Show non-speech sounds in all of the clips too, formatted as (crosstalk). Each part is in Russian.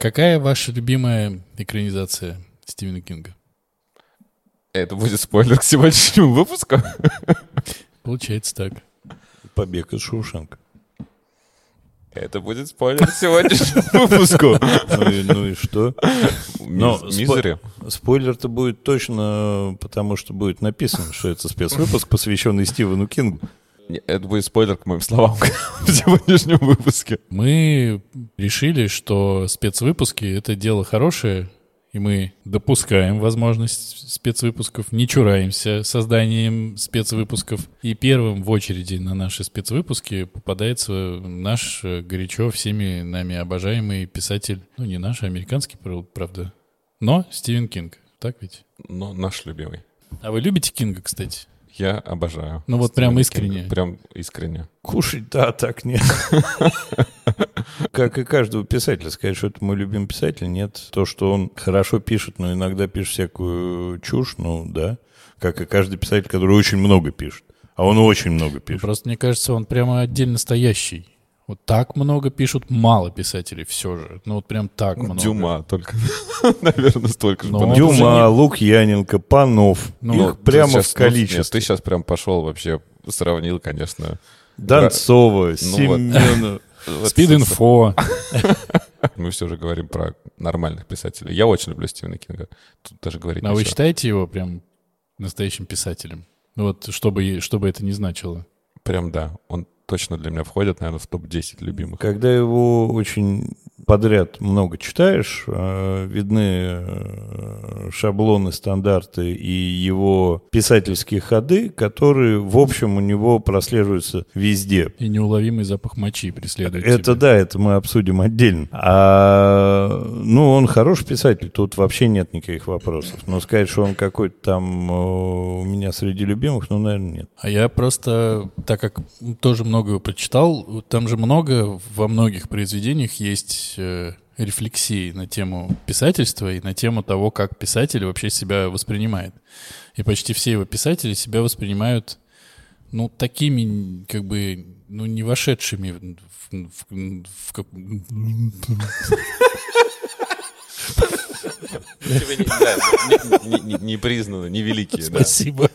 Какая ваша любимая экранизация Стивена Кинга? Это будет спойлер к сегодняшнему выпуску. Получается так. Побег из Шоушенка. Это будет спойлер к сегодняшнему (laughs) выпуску. Ну и, ну и что? Но Миз- Мизери. Спойлер-то будет точно, потому что будет написано, что это спецвыпуск, посвященный Стивену Кингу. Это будет спойлер к моим словам (laughs) в сегодняшнем выпуске. Мы решили, что спецвыпуски — это дело хорошее, и мы допускаем возможность спецвыпусков, не чураемся созданием спецвыпусков. И первым в очереди на наши спецвыпуски попадается наш э, горячо всеми нами обожаемый писатель, ну не наш, а американский, прав- правда, но Стивен Кинг. Так ведь? Но наш любимый. А вы любите Кинга, кстати? Я обожаю. Ну вот прям искренне. Кинга. Прям искренне. Кушать, да, так нет. (laughs) Как и каждого писателя. Сказать, что это мой любимый писатель, нет. То, что он хорошо пишет, но иногда пишет всякую чушь, ну да. Как и каждый писатель, который очень много пишет. А он очень много Ну, пишет. Просто мне кажется, он прямо отдельно стоящий. Вот так много пишут мало писателей все же. Ну вот прям так много. Дюма только. (laughs) Наверное, столько же. Уже Дюма, не- Лукьяненко, Панов. Ну, Их прямо в ну, нет, количестве. Ты сейчас прям пошел вообще, сравнил, конечно. Донцова, Ну вот. Семенов. (laughs) Вот Спид-инфо. Мы все же говорим про нормальных писателей. Я очень люблю Стивена Кинга. Тут даже говорить А вы считаете его прям настоящим писателем? Ну Вот, чтобы, чтобы это не значило. Прям да. Он точно для меня входит, наверное, в топ-10 любимых. Когда его очень подряд много читаешь, э, видны э, шаблоны, стандарты и его писательские ходы, которые, в общем, у него прослеживаются везде. И неуловимый запах мочи преследует Это тебя. да, это мы обсудим отдельно. А, ну, он хороший писатель, тут вообще нет никаких вопросов. Но сказать, что он какой-то там э, у меня среди любимых, ну, наверное, нет. А я просто, так как тоже много его прочитал, там же много, во многих произведениях есть э, рефлексии на тему писательства и на тему того, как писатель вообще себя воспринимает. И почти все его писатели себя воспринимают, ну, такими, как бы, ну, не вошедшими в, в- в как- Не признаны, невеликие. Спасибо.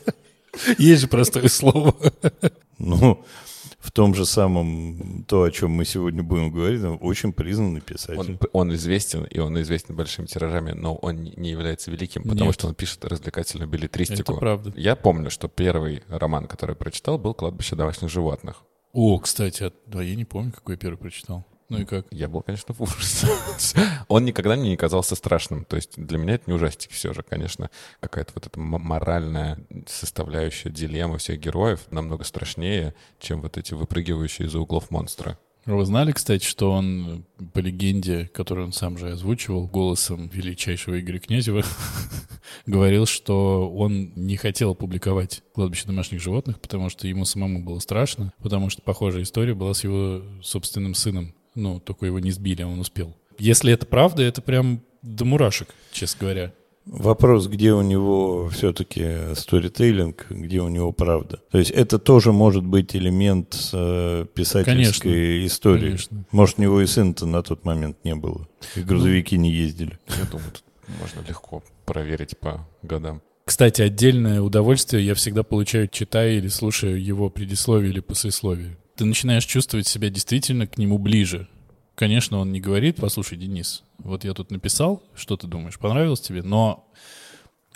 Есть же простое слово. Ну, том же самом, то, о чем мы сегодня будем говорить, он очень признанный писатель. Он, он известен, и он известен большими тиражами, но он не является великим, потому Нет. что он пишет развлекательную билетристику. Это правда. Я помню, что первый роман, который я прочитал, был «Кладбище домашних животных». О, кстати, а- да, я не помню, какой я первый прочитал. Ну и как? Я был, конечно, в ужасе. (laughs) Он никогда мне не казался страшным. То есть для меня это не ужастик все же, конечно. Какая-то вот эта моральная составляющая дилемма всех героев намного страшнее, чем вот эти выпрыгивающие из углов монстры. Вы знали, кстати, что он по легенде, которую он сам же озвучивал голосом величайшего Игоря Князева, (laughs) говорил, что он не хотел публиковать «Кладбище домашних животных», потому что ему самому было страшно, потому что похожая история была с его собственным сыном. Ну, только его не сбили, а он успел. Если это правда, это прям до мурашек, честно говоря. Вопрос, где у него все-таки сторитейлинг, где у него правда. То есть это тоже может быть элемент э, писательской Конечно, истории. конечно. Может, у него и сына-то на тот момент не было. И грузовики не ездили. Я думаю, тут можно легко проверить по годам. Кстати, отдельное удовольствие я всегда получаю, читая или слушая его предисловие или послесловие. Ты начинаешь чувствовать себя действительно к нему ближе. Конечно, он не говорит, послушай, Денис, вот я тут написал, что ты думаешь, понравилось тебе? Но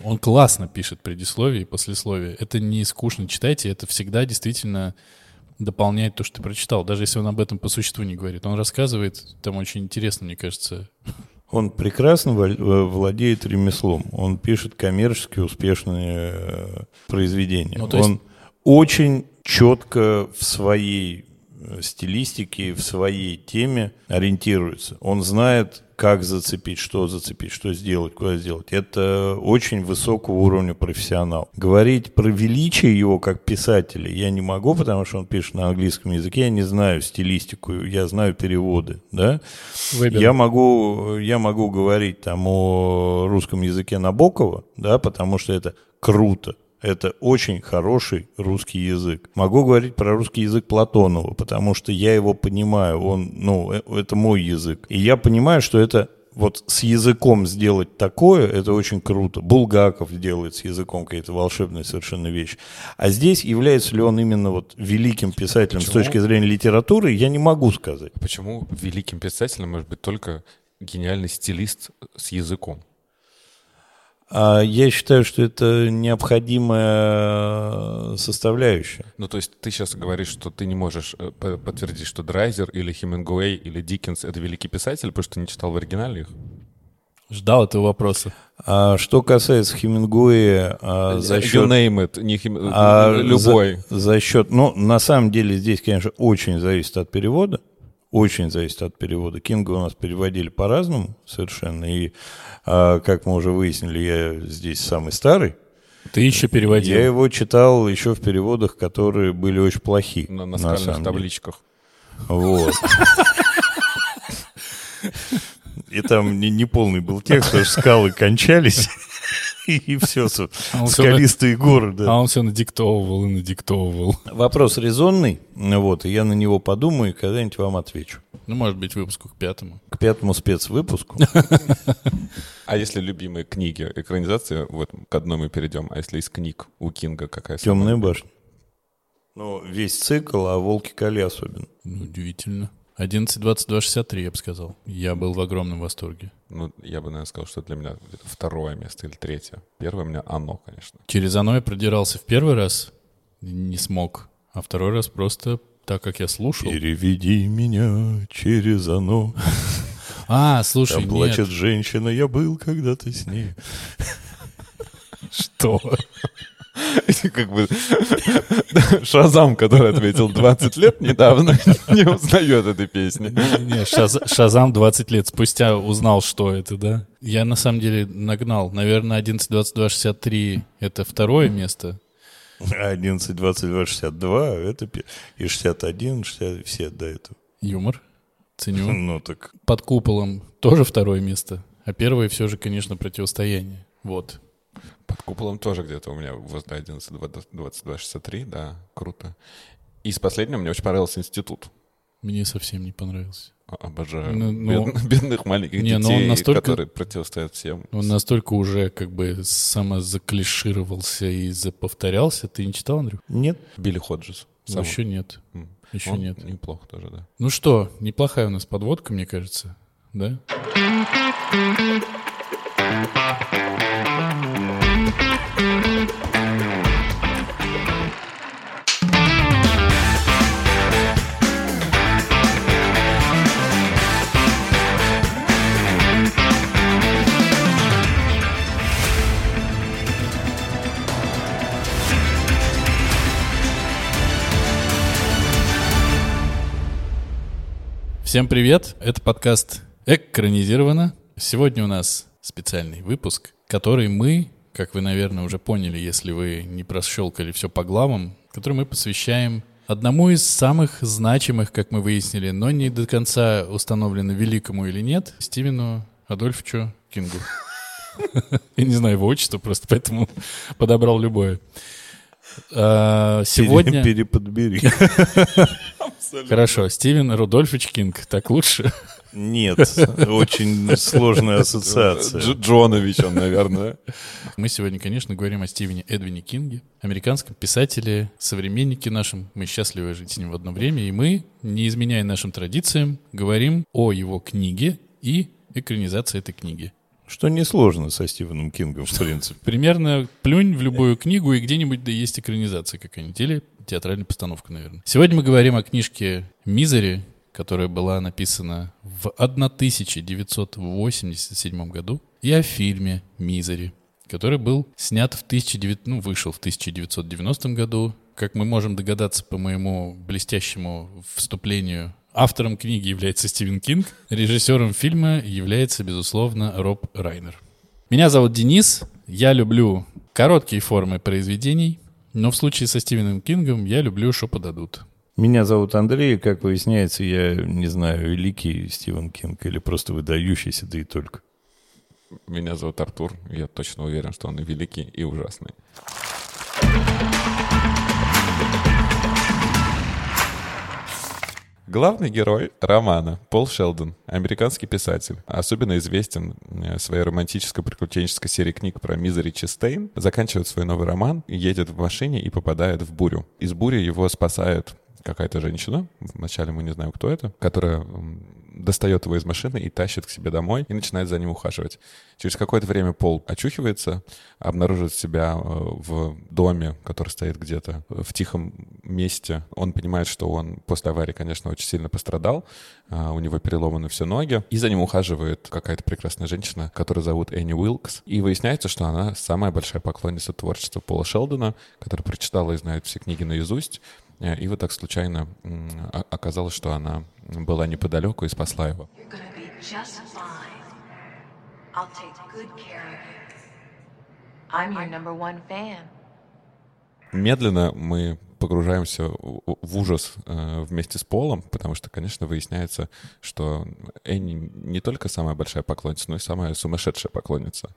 он классно пишет предисловие и послесловие. Это не скучно читать, и это всегда действительно дополняет то, что ты прочитал. Даже если он об этом по существу не говорит. Он рассказывает, там очень интересно, мне кажется. Он прекрасно э, владеет ремеслом. Он пишет коммерчески успешные э, произведения. Ну, то есть- Он очень четко в своей э, стилистике, в своей теме ориентируется. Он знает, как зацепить, что зацепить, что сделать, куда сделать. Это очень высокого уровня профессионал. Говорить про величие его как писателя я не могу, потому что он пишет на английском языке, я не знаю стилистику, я знаю переводы, да. Я могу, я могу говорить там о русском языке Набокова, да, потому что это круто. Это очень хороший русский язык. Могу говорить про русский язык Платонова, потому что я его понимаю. Он, ну, э- это мой язык. И я понимаю, что это Вот с языком сделать такое, это очень круто. Булгаков делает с языком какие-то волшебные совершенно вещи. А здесь является ли он именно вот великим писателем Почему? с точки зрения литературы, я не могу сказать. Почему великим писателем может быть только гениальный стилист с языком? А я считаю, что это необходимая составляющая. Ну, то есть ты сейчас говоришь, что ты не можешь э, подтвердить, что Драйзер или Хемингуэй или Диккенс — это великий писатель, потому что ты не читал в оригинале их? Ждал этого вопроса. А что касается Хемингуэя, а, за You счет... name it, не Хем- а, любой. За, за счет... Ну, на самом деле здесь, конечно, очень зависит от перевода. Очень зависит от перевода. Кинга у нас переводили по-разному совершенно. И, а, как мы уже выяснили, я здесь самый старый. Ты еще переводил. Я его читал еще в переводах, которые были очень плохи. На, на на скальных деле. табличках. Вот. И там не, не полный был текст, потому что скалы кончались. (laughs) И все, А скалистые горы, да. А он все (laughs) надиктовывал и надиктовывал. Вопрос резонный, вот, и я на него подумаю и когда-нибудь вам отвечу. Ну, может быть, выпуску к пятому. К пятому спецвыпуску. (laughs) А если любимые книги, экранизации, вот к одной мы перейдем, а если из книг у Кинга какая «Темная башня». Ну, весь цикл, а «Волки Кали» особенно. Ну, удивительно. 11, 22, 63, я бы сказал. Я был в огромном восторге. Ну, я бы, наверное, сказал, что для меня второе место или третье. Первое у меня «Оно», конечно. Через оно я продирался в первый раз, не смог. А второй раз просто так, как я слушал. «Переведи меня через оно». (laughs) А, слушай, Там плачет женщина, я был когда-то с ней. (laughs) Что? (laughs) Как бы (laughs) Шазам, который ответил 20 лет недавно, (laughs) не узнает этой песни. Не, Шаз- Шазам 20 лет спустя узнал, что это, да? Я на самом деле нагнал. Наверное, 11, 22, 63 — это второе место. 11, 22, 62, это и 61, 60, все до этого. Юмор. Ценю. Ну так, Под куполом тоже второе место. А первое все же, конечно, противостояние. Вот. Под куполом тоже где-то у меня возле 11, 22, 63, да, круто. И с последнего мне очень понравился институт. Мне совсем не понравился. А- Обожаю Ну, ну, бед- бедных маленьких не, ну он детей, настолько- которые противостоят всем. Он настолько уже как бы самозаклишировался и заповторялся. Ты не читал, Андрю? нет. Билли Ходжес. Сам- Еще нет. М. Еще Он нет. Неплохо тоже, да. Ну что, неплохая у нас подводка, мне кажется. Да? Всем привет! Это подкаст «Экранизировано». Сегодня у нас специальный выпуск, который мы, как вы, наверное, уже поняли, если вы не прощелкали все по главам, который мы посвящаем одному из самых значимых, как мы выяснили, но не до конца установлено, великому или нет, Стивену Адольфовичу Кингу. (laughs) Я не знаю его отчество просто, поэтому подобрал любое. А, Сегодня... Пере- Переподбери. Хорошо, Стивен Рудольфович Кинг, так лучше? Нет, очень сложная ассоциация. Дж- Джонович он, наверное. Мы сегодня, конечно, говорим о Стивене Эдвине Кинге, американском писателе, современнике нашем. Мы счастливы жить с ним в одно время, и мы, не изменяя нашим традициям, говорим о его книге и экранизации этой книги. Что несложно со Стивеном Кингом, в принципе. Примерно плюнь в любую книгу, и где-нибудь да есть экранизация какая-нибудь, или театральная постановка, наверное. Сегодня мы говорим о книжке «Мизери», которая была написана в 1987 году, и о фильме «Мизери», который был снят в 19... ну, вышел в 1990 году. Как мы можем догадаться по моему блестящему вступлению, автором книги является Стивен Кинг, режиссером фильма является, безусловно, Роб Райнер. Меня зовут Денис, я люблю короткие формы произведений, но в случае со Стивеном Кингом я люблю, что подадут. Меня зовут Андрей, и, как выясняется, я не знаю, великий Стивен Кинг или просто выдающийся, да и только. Меня зовут Артур. Я точно уверен, что он и великий, и ужасный. Главный герой романа Пол Шелдон, американский писатель, особенно известен э, своей романтическо-приключенческой серией книг про Мизери Честейн, заканчивает свой новый роман, едет в машине и попадает в бурю. Из бури его спасает какая-то женщина, вначале мы не знаем, кто это, которая достает его из машины и тащит к себе домой и начинает за ним ухаживать. Через какое-то время Пол очухивается, обнаруживает себя э, в доме, который стоит где-то в тихом месте. Он понимает, что он после аварии, конечно, очень сильно пострадал, а, у него переломаны все ноги, и за ним ухаживает какая-то прекрасная женщина, которую зовут Энни Уилкс. И выясняется, что она самая большая поклонница творчества Пола Шелдона, которая прочитала и знает все книги наизусть, Э, и вот так случайно оказалось, что она была неподалеку и спасла его. Медленно мы погружаемся в ужас э, вместе с Полом, потому что, конечно, выясняется, что Энни не только самая большая поклонница, но и самая сумасшедшая поклонница.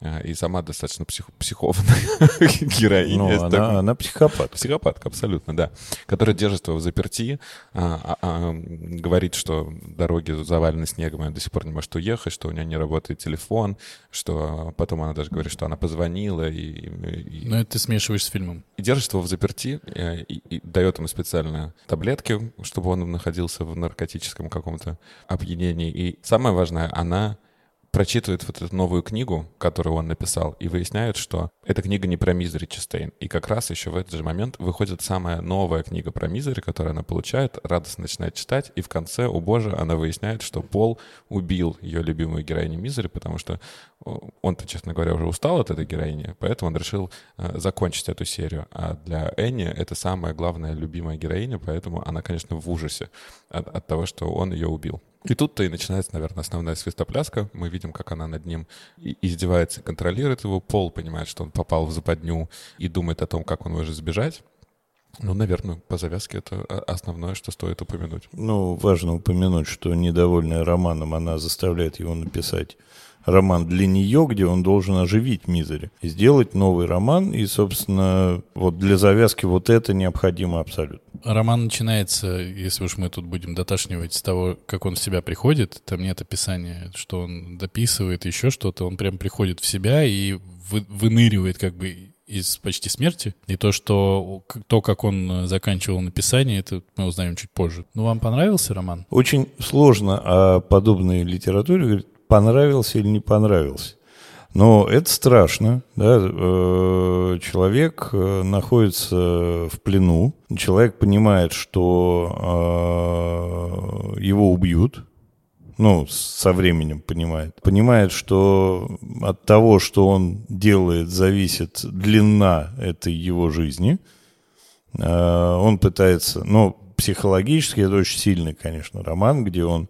А, и сама достаточно псих, психованная (laughs) героиня. Ну, она, такой... она психопат. Психопатка, абсолютно, да. Которая держит его в заперти, а, а, а, говорит, что дороги завалены снегом, и она до сих пор не может уехать, что у нее не работает телефон, что потом она даже говорит, что она позвонила. И, и... Но это ты смешиваешь с фильмом. И держит его в заперти, и, и, дает ему специальные таблетки, чтобы он находился в наркотическом каком-то опьянении. И самое важное, она прочитывает вот эту новую книгу, которую он написал, и выясняет, что эта книга не про Мизери Честейн. И как раз еще в этот же момент выходит самая новая книга про Мизери, которую она получает, радостно начинает читать, и в конце, у боже, она выясняет, что Пол убил ее любимую героиню Мизери, потому что он-то, честно говоря, уже устал от этой героини, поэтому он решил э, закончить эту серию. А для Энни это самая главная любимая героиня, поэтому она, конечно, в ужасе от, от того, что он ее убил. И тут-то и начинается, наверное, основная свистопляска. Мы видим, как она над ним издевается, контролирует его. Пол понимает, что он попал в западню и думает о том, как он может сбежать. Ну, наверное, по завязке это основное, что стоит упомянуть. Ну, важно упомянуть, что недовольная романом, она заставляет его написать роман для нее, где он должен оживить Мизери. И сделать новый роман, и, собственно, вот для завязки вот это необходимо абсолютно. Роман начинается, если уж мы тут будем доташнивать с того, как он в себя приходит, там нет описания, что он дописывает еще что-то, он прям приходит в себя и вы, выныривает как бы из почти смерти. И то, что то, как он заканчивал написание, это мы узнаем чуть позже. Ну, вам понравился роман? Очень сложно о подобной литературе говорить понравился или не понравился. Но это страшно, да, э, человек э, находится в плену, человек понимает, что э, его убьют, ну, со временем понимает, понимает, что от того, что он делает, зависит длина этой его жизни, он пытается, ну, психологически это очень сильный, конечно, роман, где он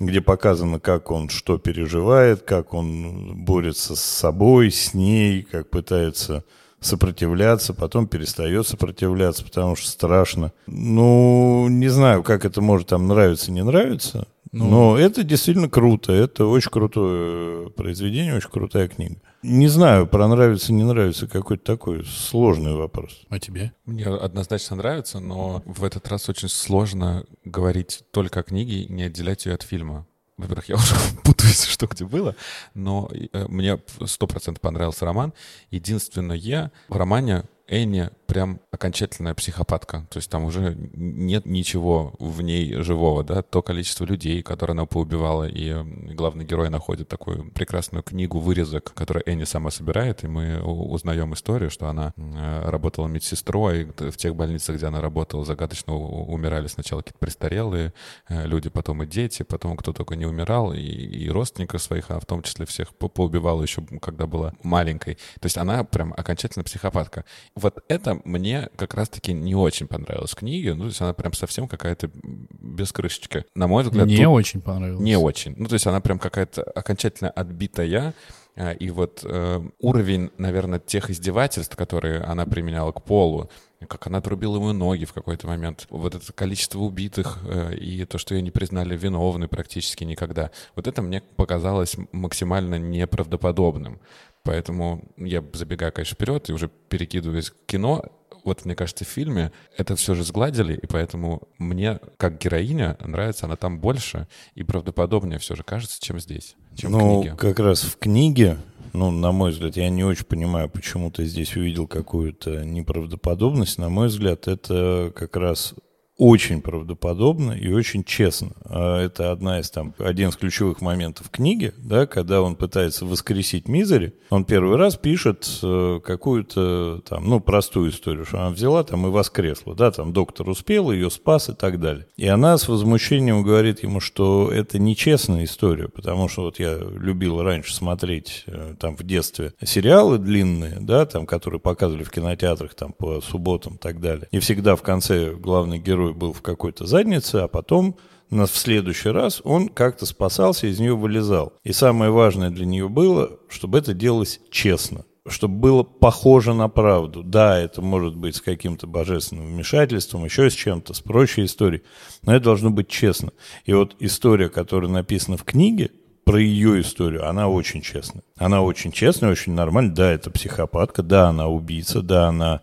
где показано, как он что переживает, как он борется с собой, с ней, как пытается сопротивляться, потом перестает сопротивляться, потому что страшно. Ну, не знаю, как это может там нравиться, не нравится, ну, но это действительно круто, это очень крутое произведение, очень крутая книга. Не знаю, про нравится, не нравится, какой-то такой сложный вопрос. А тебе? Мне однозначно нравится, но в этот раз очень сложно говорить только о книге и не отделять ее от фильма. Во-первых, я уже (laughs) путаюсь, что где было, но э, мне сто процентов понравился роман. Единственное, в романе Энни прям окончательная психопатка. То есть там уже нет ничего в ней живого, да, то количество людей, которые она поубивала, и главный герой находит такую прекрасную книгу, вырезок, который Энни сама собирает, и мы узнаем историю, что она работала медсестрой, в тех больницах, где она работала, загадочно умирали сначала какие-то престарелые э, люди, потом и дети, потом кто только не умирал, и, и родственников своих, а в том числе всех поубивала еще, когда была маленькой. То есть она прям окончательно психопатка. Вот это мне как раз-таки не очень понравилась книга. Ну, то есть она прям совсем какая-то без крышечки. На мой взгляд... Не очень понравилась. Не очень. Ну, то есть она прям какая-то окончательно отбитая. А, и вот э, уровень, наверное, тех издевательств, которые она применяла к Полу, как она отрубила ему ноги в какой-то момент, вот это количество убитых э, и то, что ее не признали виновной практически никогда, вот это мне показалось максимально неправдоподобным. Поэтому я забегаю, конечно, вперед и уже перекидываюсь к кино. Вот, мне кажется, в фильме это все же сгладили, и поэтому мне, как героиня, нравится она там больше и правдоподобнее все же кажется, чем здесь, чем ну, в книге. как раз в книге, ну, на мой взгляд, я не очень понимаю, почему ты здесь увидел какую-то неправдоподобность. На мой взгляд, это как раз очень правдоподобно и очень честно. А это одна из там, один из ключевых моментов книги, да, когда он пытается воскресить Мизери, он первый раз пишет э, какую-то там, ну, простую историю, что она взяла там и воскресла, да, там доктор успел, ее спас и так далее. И она с возмущением говорит ему, что это нечестная история, потому что вот я любил раньше смотреть э, там в детстве сериалы длинные, да, там, которые показывали в кинотеатрах там по субботам и так далее. И всегда в конце главный герой герой был в какой-то заднице, а потом на, в следующий раз он как-то спасался, из нее вылезал. И самое важное для нее было, чтобы это делалось честно чтобы было похоже на правду. Да, это может быть с каким-то божественным вмешательством, еще с чем-то, с прочей историей, но это должно быть честно. И вот история, которая написана в книге, про ее историю, она очень честная. Она очень честная, очень нормальная. Да, это психопатка, да, она убийца, да, она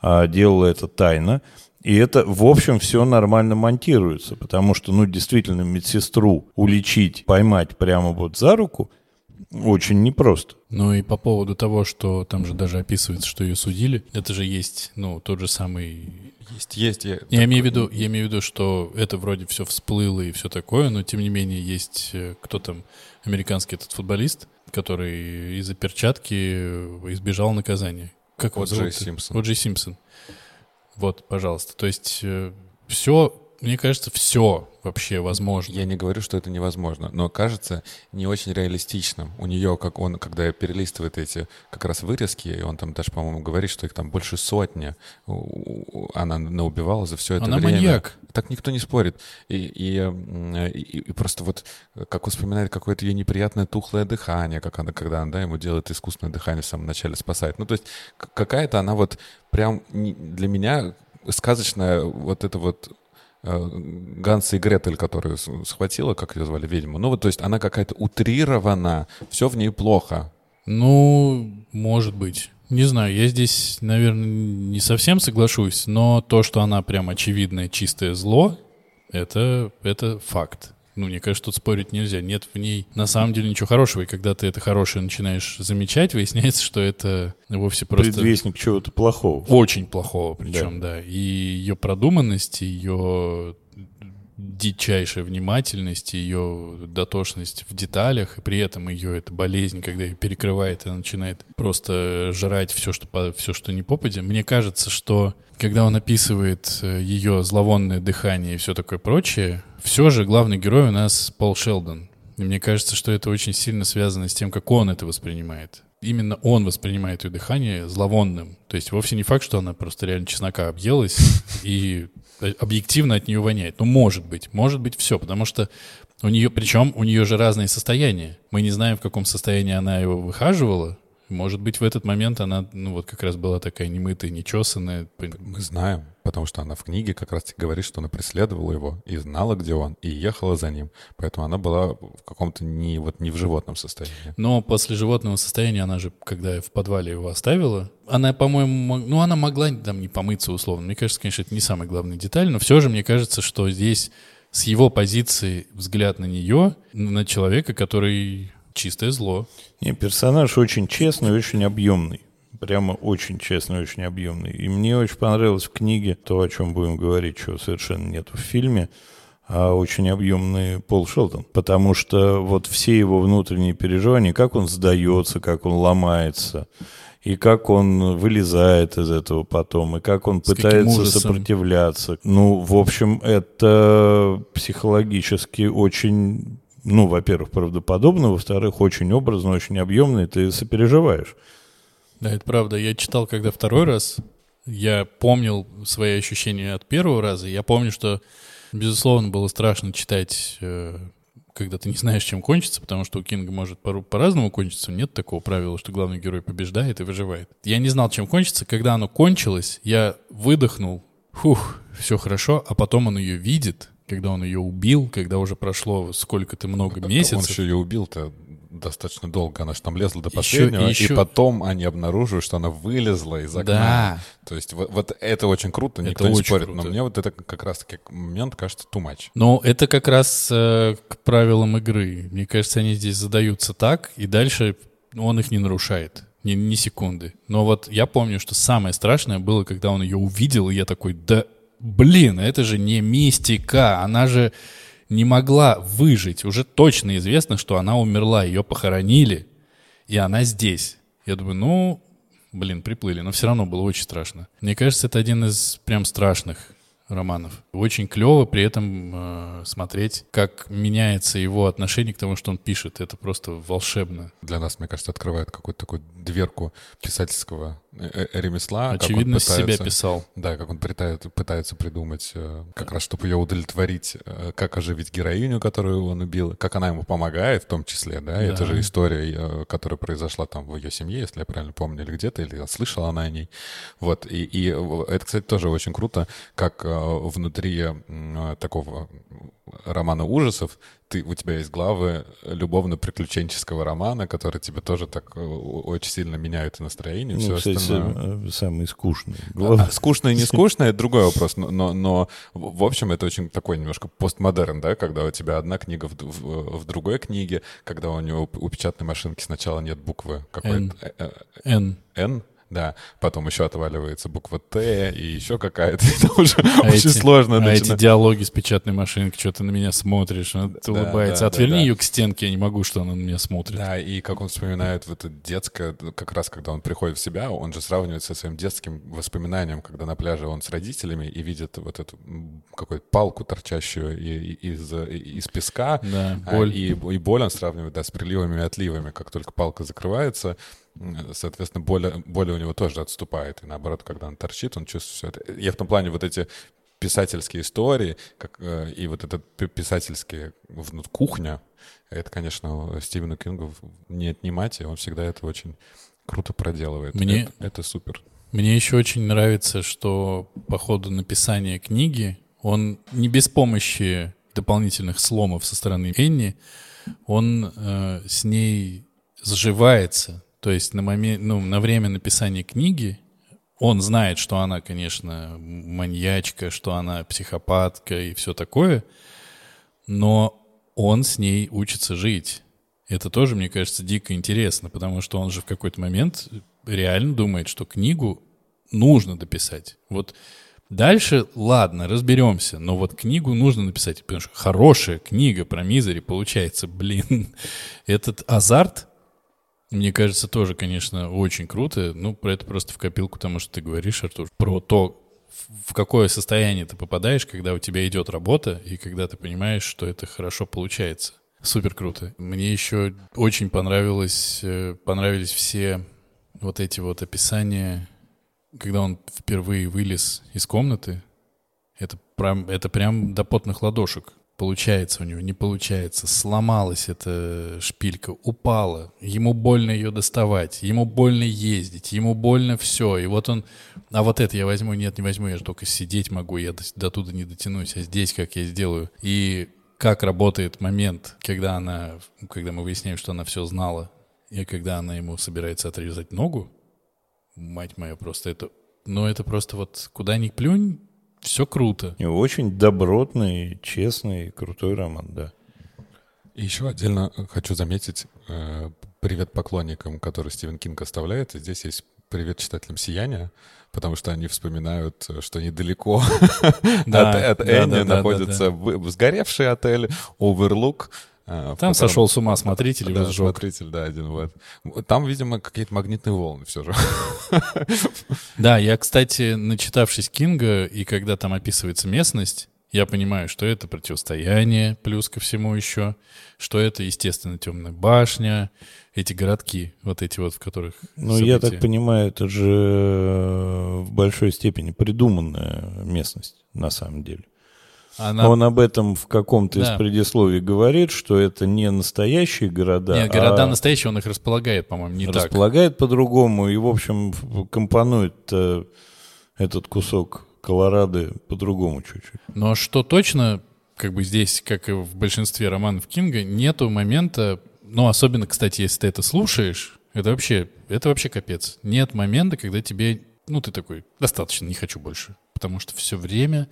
а, делала это тайно, и это, в общем, все нормально монтируется, потому что, ну, действительно, медсестру уличить, поймать прямо вот за руку очень непросто. Ну и по поводу того, что там же даже описывается, что ее судили, это же есть, ну, тот же самый... Есть, есть. Я, я, так... имею, в виду, я имею в виду, что это вроде все всплыло и все такое, но тем не менее есть э, кто там, американский этот футболист, который из-за перчатки избежал наказания. Как вот Джей Симпсон. Вот Джей Симпсон. Вот, пожалуйста. То есть э, все, мне кажется, все вообще возможно. Я не говорю, что это невозможно, но кажется не очень реалистичным. У нее, как он, когда перелистывает эти как раз вырезки, и он там даже, по-моему, говорит, что их там больше сотни она наубивала за все это она время. маньяк. Так никто не спорит. И, и, и, и просто вот, как он вспоминает какое-то ее неприятное тухлое дыхание, как она, когда она да, ему делает искусственное дыхание в самом начале, спасает. Ну, то есть какая-то она вот прям для меня сказочная вот это вот Э, Ганса и Гретель, которую схватила, как ее звали, ведьму. Ну вот, то есть она какая-то утрирована, все в ней плохо. Ну, может быть. Не знаю, я здесь, наверное, не совсем соглашусь, но то, что она прям очевидное чистое зло, это, это факт. Ну, мне кажется, тут спорить нельзя. Нет в ней на самом деле ничего хорошего. И когда ты это хорошее начинаешь замечать, выясняется, что это вовсе просто... Предвестник чего-то плохого. Очень плохого причем, да. да. И ее продуманность, ее дичайшая внимательность, ее дотошность в деталях, и при этом ее эта болезнь, когда ее перекрывает, и начинает просто жрать все, что, все, что не попадя. Мне кажется, что когда он описывает э, ее зловонное дыхание и все такое прочее, все же главный герой у нас Пол Шелдон. И мне кажется, что это очень сильно связано с тем, как он это воспринимает. Именно он воспринимает ее дыхание зловонным. То есть вовсе не факт, что она просто реально чеснока объелась и объективно от нее воняет. Ну, может быть, может быть все, потому что у нее, причем у нее же разные состояния. Мы не знаем, в каком состоянии она его выхаживала, может быть, в этот момент она, ну, вот как раз была такая немытая, нечесанная. Мы знаем, потому что она в книге как раз говорит, что она преследовала его и знала, где он, и ехала за ним. Поэтому она была в каком-то не, вот, не в животном состоянии. Но после животного состояния она же, когда в подвале его оставила, она, по-моему, ну, она могла там не помыться условно. Мне кажется, конечно, это не самая главная деталь, но все же мне кажется, что здесь с его позиции взгляд на нее, на человека, который чистое зло. Не, персонаж очень честный, очень объемный. Прямо очень честный, очень объемный. И мне очень понравилось в книге то, о чем будем говорить, чего совершенно нет в фильме, а очень объемный Пол Шелтон. Потому что вот все его внутренние переживания, как он сдается, как он ломается, и как он вылезает из этого потом, и как он С пытается сопротивляться. Ну, в общем, это психологически очень ну, во-первых, правдоподобно, во-вторых, очень образно, очень объемно, и ты сопереживаешь. Да, это правда. Я читал, когда второй раз, я помнил свои ощущения от первого раза. Я помню, что, безусловно, было страшно читать э, когда ты не знаешь, чем кончится, потому что у Кинга может по- по-разному кончиться. Нет такого правила, что главный герой побеждает и выживает. Я не знал, чем кончится. Когда оно кончилось, я выдохнул. Фух, все хорошо. А потом он ее видит, когда он ее убил, когда уже прошло сколько-то много Он месяцев. еще ее убил-то достаточно долго. Она же там лезла до Еще- последнего. еще- И потом они обнаруживают, что она вылезла из окна. Да. То есть вот, вот это очень круто, Это никто не очень спорит. круто. Но мне вот это как раз-таки момент кажется too much. Но это как раз э, к правилам игры. Мне кажется, они здесь задаются так, и дальше он их не нарушает. Ни, ни секунды. Но вот я помню, что самое страшное было, когда он ее увидел, и я такой, да блин, это же не мистика, она же не могла выжить. Уже точно известно, что она умерла, ее похоронили, и она здесь. Я думаю, ну, блин, приплыли, но все равно было очень страшно. Мне кажется, это один из прям страшных романов. Очень клево при этом э, смотреть, как меняется его отношение к тому, что он пишет. Это просто волшебно. Для нас, мне кажется, открывает какую-то такую дверку писательского э, э, ремесла. как он Очевидно, с себя пытается- писал. Да, как он пытается, пытается придумать, э, как раз чтобы ее удовлетворить, э, как оживить героиню, которую он убил, как она ему помогает в том числе, да, это Да. же история, э, которая произошла там в ее семье, если я правильно помню, или где-то, или слышала она о ней. Вот, и, и это, кстати, тоже очень круто, как э, внутри м, э, такого романа ужасов ты, у тебя есть главы любовно-приключенческого романа, которые тебе тоже так э, очень сильно меняют и настроение, Ну, все кстати, остальное. э, самый скучный. А, Главное, Скучно и не (laughs) скучно, это другой вопрос. Но, но, но, в общем, это очень такой немножко постмодерн, да, когда у тебя одна книга в, в- в другой книге, когда у него у печатной машинки сначала нет буквы какой-то э, э, Н. N, да, потом еще отваливается буква Т и еще какая-то. (laughs) Это уже А очень эти- сложно А эти начинать. диалоги с печатной машинкой, что ты на меня смотришь, она Да, улыбается. да, Отверни да, ее к стенке, я не могу, что она на меня смотрит. Да, и как он вспоминает в это детское, как раз когда он приходит в себя, он же сравнивает со своим детским воспоминанием, когда на пляже он с родителями и видит вот эту какую-то палку, торчащую из, из песка. Да, А, боль. И, и боль он сравнивает, да, с приливами и отливами. Как только палка закрывается, соответственно, боль, боль у него тоже отступает. И наоборот, когда он торчит, он чувствует все это. Я в том плане вот эти писательские истории как, э, и вот этот пи- писательские вну- кухня, это, конечно, Стивену Кингу не отнимать, и он всегда это очень круто проделывает. Мне- Это, это супер. Мне еще очень нравится, что по ходу написания книги он не без помощи дополнительных сломов со стороны Энни, он э, с ней сживается. То есть на, момент, ну, на время написания книги он знает, что она, конечно, маньячка, что она психопатка и все такое, но он с ней учится жить. Это тоже, мне кажется, дико интересно, потому что он же в какой-то момент реально думает, что книгу нужно дописать. Вот дальше, ладно, разберемся, но вот книгу нужно написать, потому что хорошая книга про Мизери получается, блин, (laughs) этот азарт, мне кажется, тоже, конечно, очень круто. Ну, про это просто в копилку, потому что ты говоришь, Артур, про то, в какое состояние ты попадаешь, когда у тебя идет работа, и когда ты понимаешь, что это хорошо получается. Супер круто. Мне еще очень понравилось, э, понравились все вот эти вот описания, когда он впервые вылез из комнаты. Это прям, это прям до потных ладошек. Получается у него, не получается. Сломалась эта шпилька, упала. Ему больно ее доставать, ему больно ездить, ему больно все. И вот он, а вот это я возьму, нет, не возьму, я же только сидеть могу, я до, до туда не дотянусь, а здесь как я сделаю. И как работает момент, когда она, когда мы выясняем, что она все знала, и когда она ему собирается отрезать ногу, мать моя, просто это, ну это просто вот куда ни плюнь, все круто. И Очень добротный, честный, крутой роман, да. И еще отдельно хочу заметить э, привет поклонникам, который Стивен Кинг оставляет. И здесь есть привет читателям «Сияния», потому что они вспоминают, э, что недалеко (laughs) Да, от, от да, Энни да, да, находится сгоревший отель «Оверлук». В Там котором- сошел с ума смотритель Да, его сжег. смотритель, да, один вот. Там, видимо, какие-то магнитные волны все же. (laughs) Да, я, кстати, начитавшись Кинга, и когда там описывается местность, я понимаю, что это противостояние, плюс ко всему еще, что это, естественно, темная башня, эти городки, вот эти вот, в которых Ну, я так события. понимаю, это же э, в большой степени придуманная местность, на самом деле. Она... Он об этом в каком-то Да. из предисловий говорит, что это не настоящие города, Нет, города а настоящие, он их располагает, по-моему, не так. располагает по-другому и, в общем, компонует э, этот кусок Колорадо по-другому чуть-чуть. Но что точно, как бы здесь, как и в большинстве романов Кинга, нету момента, ну, особенно, кстати, если ты это слушаешь, это вообще, это вообще капец. Нет момента, когда тебе, ну, ты такой, достаточно, не хочу больше. Потому что все время,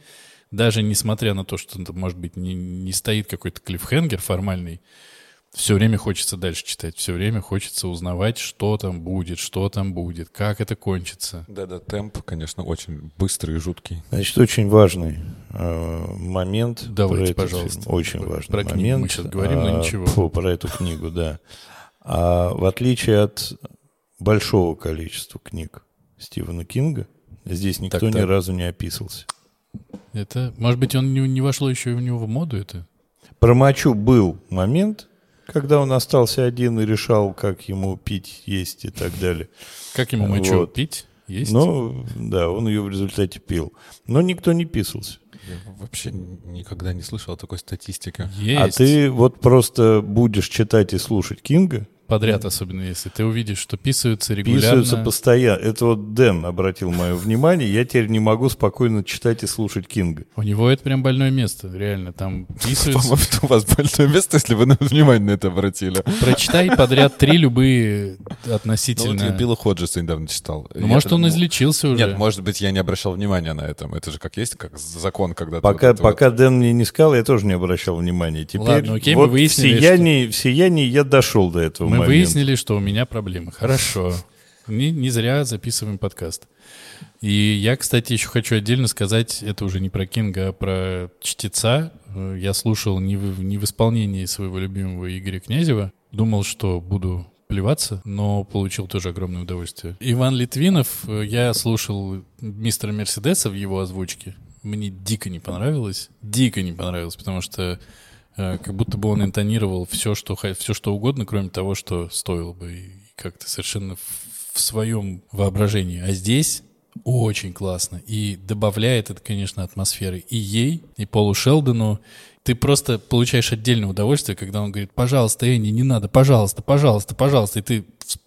даже несмотря на то, что, это, может быть, не, не стоит какой-то клиффхенгер формальный, все время хочется дальше читать, все время хочется узнавать, что там будет, что там будет, как это кончится. Да-да, темп, конечно, очень быстрый и жуткий. Значит, очень важный э, момент. Давайте, пожалуйста. фильм. Очень Про- важный про книгу момент. мы щас говорим, но А, ничего. фу, про эту книгу, да. А в отличие от большого количества книг Стивена Кинга, здесь никто Так, ни так. разу не описывался. Это, может быть, он не, не вошло еще и у него в моду это? Про Мачу был момент, когда он остался один и решал, как ему пить, есть и так далее. Как ему мочу Вот. пить? Есть? Ну, да, он ее в результате пил. Но никто не писался. Я вообще никогда не слышал о такой статистике. Есть. А ты вот просто будешь читать и слушать Кинга, Подряд, особенно если ты увидишь, что писаются регулярно. писаются постоянно. Это вот Дэн обратил мое внимание. Я теперь не могу спокойно читать и слушать Кинга. У него это прям больное место, реально. Там (laughs) писаются. (laughs) У вас большое место, если вы на- внимание на это обратили. Прочитай подряд три любые Ну, вот относительно... я Билла Ходжеса недавно читал. Ну, может, он излечился уже. Нет, может быть, я не обращал внимания на этом. Это же как есть, как закон, когда... Пока, вот это вот- пока Дэн мне не сказал, я тоже не обращал внимания. Теперь Ладно, окей, мы вот выяснили, в, сиянии, в сиянии я дошел до этого Мы момента. выяснили, что у меня проблемы. Хорошо. Не, не зря записываем подкаст. И я, кстати, еще хочу отдельно сказать, это уже не про Кинга, а про чтеца. Э, Я слушал не в, не в исполнении своего любимого Игоря Князева. Думал, что буду плеваться, но получил тоже огромное удовольствие. Иван Литвинов, э, я слушал мистера Мерседеса в его озвучке. Мне дико не понравилось. Дико не понравилось, потому что как будто бы он интонировал все, что, все, что угодно, кроме того, что стоило бы. И как-то совершенно в своем воображении. А здесь очень классно. И добавляет это, конечно, атмосферы и ей, и Полу Шелдону. Ты просто получаешь отдельное удовольствие, когда он говорит, пожалуйста, Энни, не надо, пожалуйста, пожалуйста, пожалуйста. И ты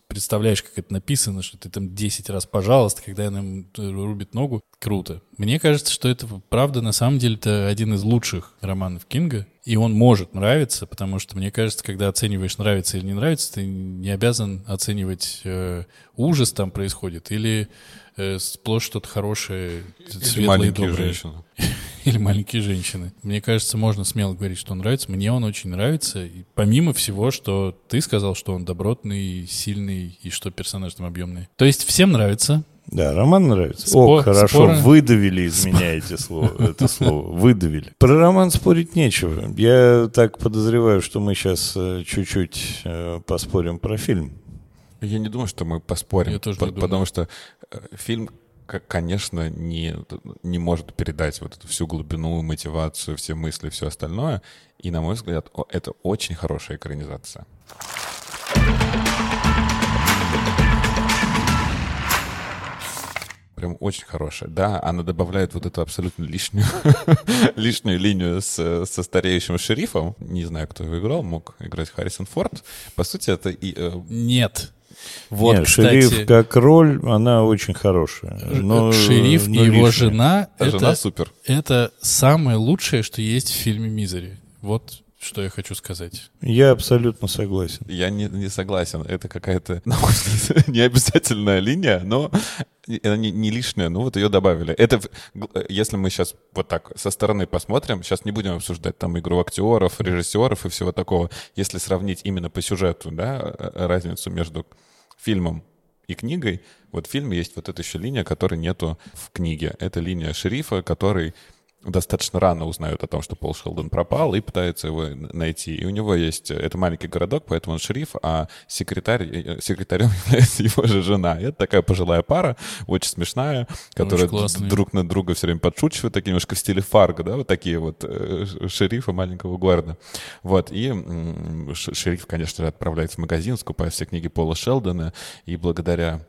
представляешь, как это написано, что ты там 10 раз пожалуйста, когда она ему рубит ногу. Круто. Мне кажется, что это правда, на самом деле, это один из лучших романов Кинга. И он может нравиться, потому что, мне кажется, когда оцениваешь, нравится или не нравится, ты не обязан оценивать э, ужас там происходит или э, сплошь что-то хорошее, Или светлое и доброе. женщины. (laughs) Или маленькие женщины. Мне кажется, можно смело говорить, что он нравится. Мне он очень нравится. И помимо всего, что ты сказал, что он добротный, сильный и что персонаж там объемный. То есть всем нравится. Да, роман нравится. Спо- О, хорошо, споры. выдавили из меня эти слова, это слово. Выдавили. Про роман спорить нечего. Я так подозреваю, что мы сейчас чуть-чуть э, поспорим про фильм. Я не думаю, что мы поспорим. Я тоже по- не думаю. Потому что э, фильм, конечно, не, не может передать вот эту всю глубину, мотивацию, все мысли, все остальное. И, на мой взгляд, это очень хорошая экранизация. Прям очень хорошая. Да, она добавляет вот эту абсолютно лишнюю, (laughs) лишнюю линию с, со стареющим шерифом. Не знаю, кто его играл, мог играть Харрисон Форд. По сути, это и, э, Нет. Вот, Нет, кстати, шериф как роль, она очень хорошая. Но, шериф но и его лишняя. жена, а это, жена супер. это самое лучшее, что есть в фильме «Мизери». Вот что я хочу сказать. Я абсолютно согласен. Я не, не согласен. Это какая-то, (laughs) на мой взгляд, (laughs) не обязательная линия, но она не, не лишняя, ну вот ее добавили. Это, если мы сейчас вот так со стороны посмотрим, сейчас не будем обсуждать там игру актеров, режиссеров и всего такого. Если сравнить именно по сюжету, да, э, разницу между фильмом и книгой, вот в фильме есть вот эта еще линия, которой нету в книге. Это линия шерифа, который достаточно рано узнают о том, что Пол Шелдон пропал, и пытаются его найти. И у него есть... Это маленький городок, поэтому он шериф, а секретарь, э, секретарем (laughs) является его же жена. И это такая пожилая пара, очень смешная, которая классные. друг на друга все время подшучивает, такие немножко в стиле Фарго, да, вот такие вот э, шерифы маленького города. Вот, и шериф, конечно же, отправляется в магазин, скупает все книги Пола Шелдона, и благодаря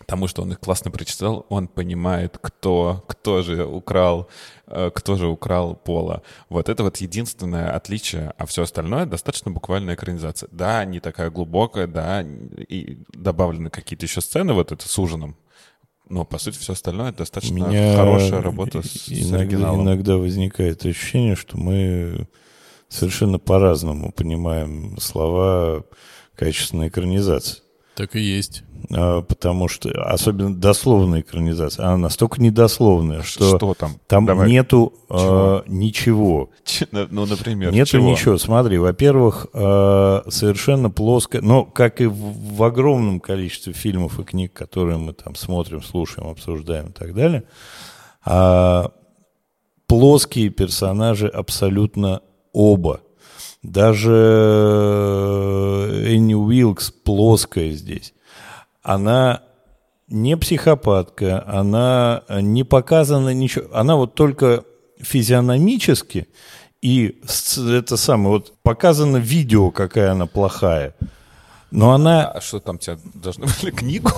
потому что он их классно прочитал, он понимает, кто, кто же украл, э, кто же украл Пола. Вот это вот единственное отличие, а все остальное достаточно буквальная экранизация. Да, не такая глубокая, да, и добавлены какие-то еще сцены, вот это с ужином, но, по сути, все остальное достаточно меня хорошая работа с, с иногда, оригиналом. иногда возникает ощущение, что мы совершенно по-разному понимаем слова качественной экранизации. Так и есть. А, потому что, особенно дословная экранизация, она настолько недословная, что, Что там? там Давай. нету Чего? ничего. Ч- Ну, например, Нету чего? ничего. Смотри, во-первых, а, совершенно плоско, но как и в, в огромном количестве фильмов и книг, которые мы там смотрим, слушаем, обсуждаем и так далее, а, плоские персонажи абсолютно оба. Даже Энни Уилкс плоская здесь. Она не психопатка, она не показана ничего. Она вот только физиономически и это самое, вот показано видео, какая она плохая. Но она... А что там тебе должны были (laughs) книгу?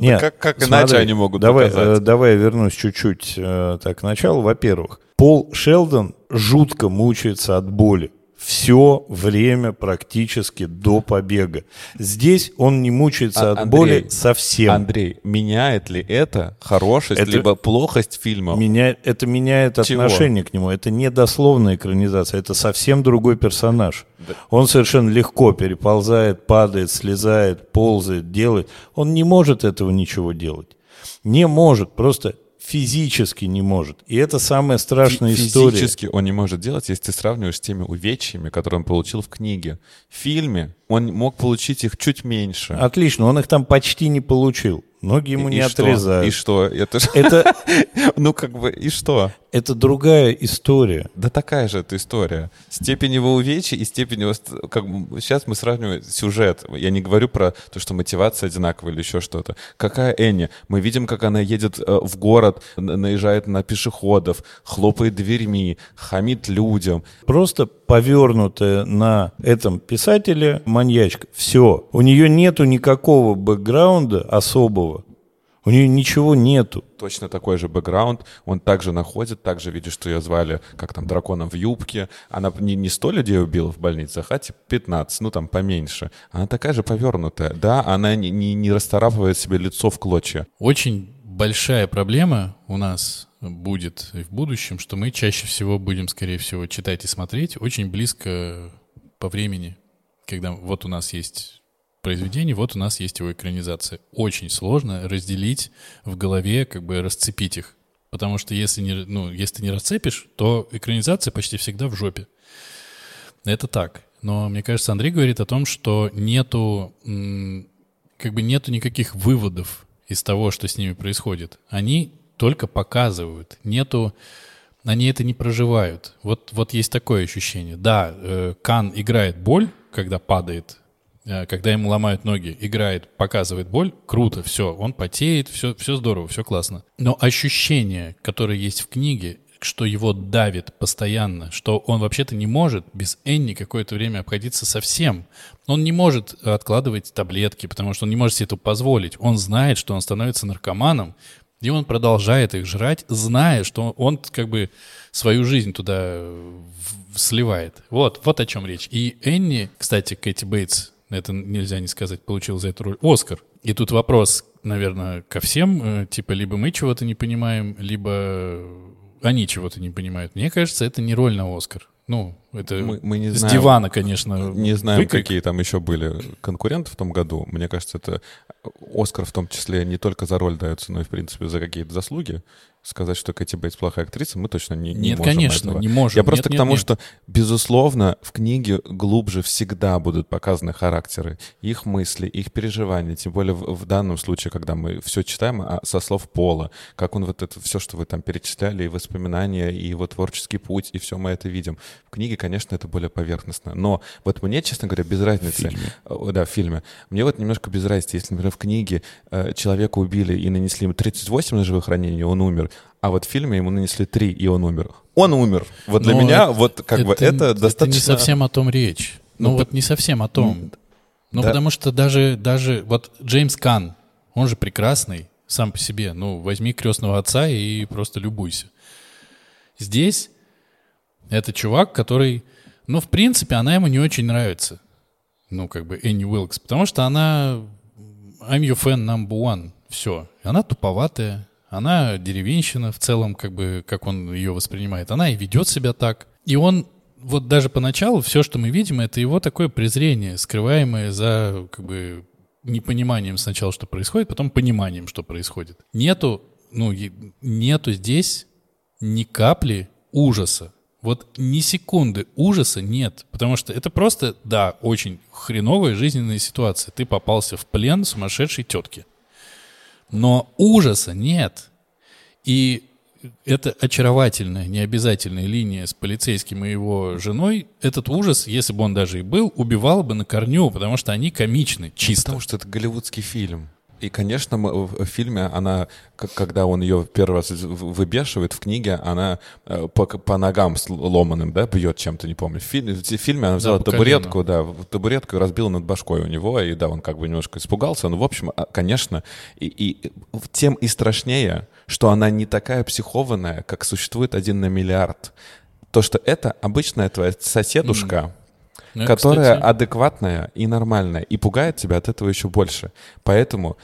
Нет, как как смотри, иначе они могут давай, показать? э, давай я вернусь чуть-чуть э, так к началу. Во-первых, Пол Шелдон жутко мучается от боли. Все время практически до побега. Здесь он не мучается А, от Андрей, боли совсем. Андрей, меняет ли это хорошесть, Это- либо плохость фильма? Меня, это меняет Чего? отношение к нему. Это не дословная экранизация, это совсем другой персонаж. Да. Он совершенно легко переползает, падает, слезает, ползает, делает. Он не может этого ничего делать. Не может, просто физически не может. И это самая страшная Фи- история. Физически он не может делать, если ты сравниваешь с теми увечьями, которые он получил в книге. В фильме он мог получить их чуть меньше. Отлично, он их там почти не получил. Ноги ему И- не и что? отрезают. И что? Это Это, (laughs) Ну, как бы, и что? это другая история. Да такая же эта история. Степень его увечий и степень его... Как, сейчас мы сравниваем сюжет. Я не говорю про то, что мотивация одинаковая или еще что-то. Какая Энни? Мы видим, как она едет э, в город, наезжает на пешеходов, хлопает дверьми, хамит людям. Просто повернутая на этом писателе маньячка. Все. У нее нету никакого бэкграунда особого. У нее ничего нету. Точно такой же бэкграунд. Он также находит, также видит, что ее звали, как там, драконом в юбке. Она не, не 100 людей убила в больницах, а типа 15, ну там поменьше. Она такая же повернутая. Да, она не, не, не расцарапывает себе лицо в клочья. Очень большая проблема у нас будет и в будущем, что мы чаще всего будем, скорее всего, читать и смотреть очень близко по времени, когда вот у нас есть произведение, вот у нас есть его экранизация. Очень сложно разделить в голове, как бы расцепить их. Потому что если, не, ну, если ты не расцепишь, то экранизация почти всегда в жопе. Это так. Но мне кажется, Андрей говорит о том, что нету, как бы нету никаких выводов из того, что с ними происходит. Они только показывают. Нету, они это не проживают. Вот, вот есть такое ощущение. Да, э, Кан играет боль, когда падает, когда ему ломают ноги, играет, показывает боль, круто, все, он потеет, все, все здорово, все классно. Но ощущение, которое есть в книге, что его давит постоянно, что он вообще-то не может без Энни какое-то время обходиться совсем. Он не может откладывать таблетки, потому что он не может себе это позволить. Он знает, что он становится наркоманом, и он продолжает их жрать, зная, что он как бы свою жизнь туда в- сливает. Вот, вот о чем речь. И Энни, кстати, Кэти Бейтс, это нельзя не сказать, получил за эту роль Оскар. И тут вопрос, наверное, ко всем, э, типа, либо мы чего-то не понимаем, либо они чего-то не понимают. Мне кажется, это не роль на Оскар. Ну, это Мы, мы не с знаем, дивана, конечно. не знаем, выкрик. какие там еще были конкуренты в том году. Мне кажется, это Оскар в том числе не только за роль дается, но и, в принципе, за какие-то заслуги. Сказать, что Кэти Бейтс плохая актриса, мы точно не, не Нет, можем конечно, этого. не можем. Я просто Нет, к тому, нет, нет. что, безусловно, в книге глубже всегда будут показаны характеры, их мысли, их переживания. Тем более в, в данном случае, когда мы все читаем а, со слов Пола, как он вот это все, что вы там перечисляли, и воспоминания, и его творческий путь, и все мы это видим. В книге, конечно, это более поверхностно. Но вот мне, честно говоря, без разницы. Э, Да, в фильме. Мне вот немножко без разницы, если, например, в книге э, человека убили и нанесли ему 38 ножевых ранений, он умер, а вот в фильме ему нанесли 3, и он умер. Он умер. Вот для Но меня это- вот как бы это достаточно... не совсем о том речь. Ну, Ну, вот не совсем о том. Ну, да. потому что даже, даже вот Джеймс Кан, Он же прекрасный сам по себе. Ну, возьми крестного отца и просто любуйся. Здесь это чувак, который, ну, в принципе, она ему не очень нравится. Ну, как бы Энни Уилкс. Потому что она I'm your fan number one. Все. Она туповатая, она деревенщина в целом, как бы, как он ее воспринимает. Она и ведет себя так. И он, вот даже поначалу, все, что мы видим, это его такое презрение, скрываемое за, как бы, непониманием сначала, что происходит, потом пониманием, что происходит. Нету, ну, нету здесь ни капли ужаса. Вот ни секунды ужаса нет, потому что это просто, да, очень хреновая жизненная ситуация. Ты попался в плен сумасшедшей тетки. Но ужаса нет. И это очаровательная, необязательная линия с полицейским и его женой. Этот ужас, если бы он даже и был, убивал бы на корню, потому что они комичны, чисто. Потому что это голливудский фильм. И, конечно, в фильме она, когда он ее первый раз выбешивает, в книге она э, по, по ногам ломаным, да, бьет чем-то, не помню. В фильме, в фильме она взяла да, табуретку, да, табуретку и разбила над башкой у него, и да, он как бы немножко испугался, но, в общем, а, конечно, и, и тем и страшнее, что она не такая психованная, как существует один на миллиард. То, что это обычная твоя соседушка, mm ну, которая кстати... адекватная и нормальная, и пугает тебя от этого еще больше. Поэтому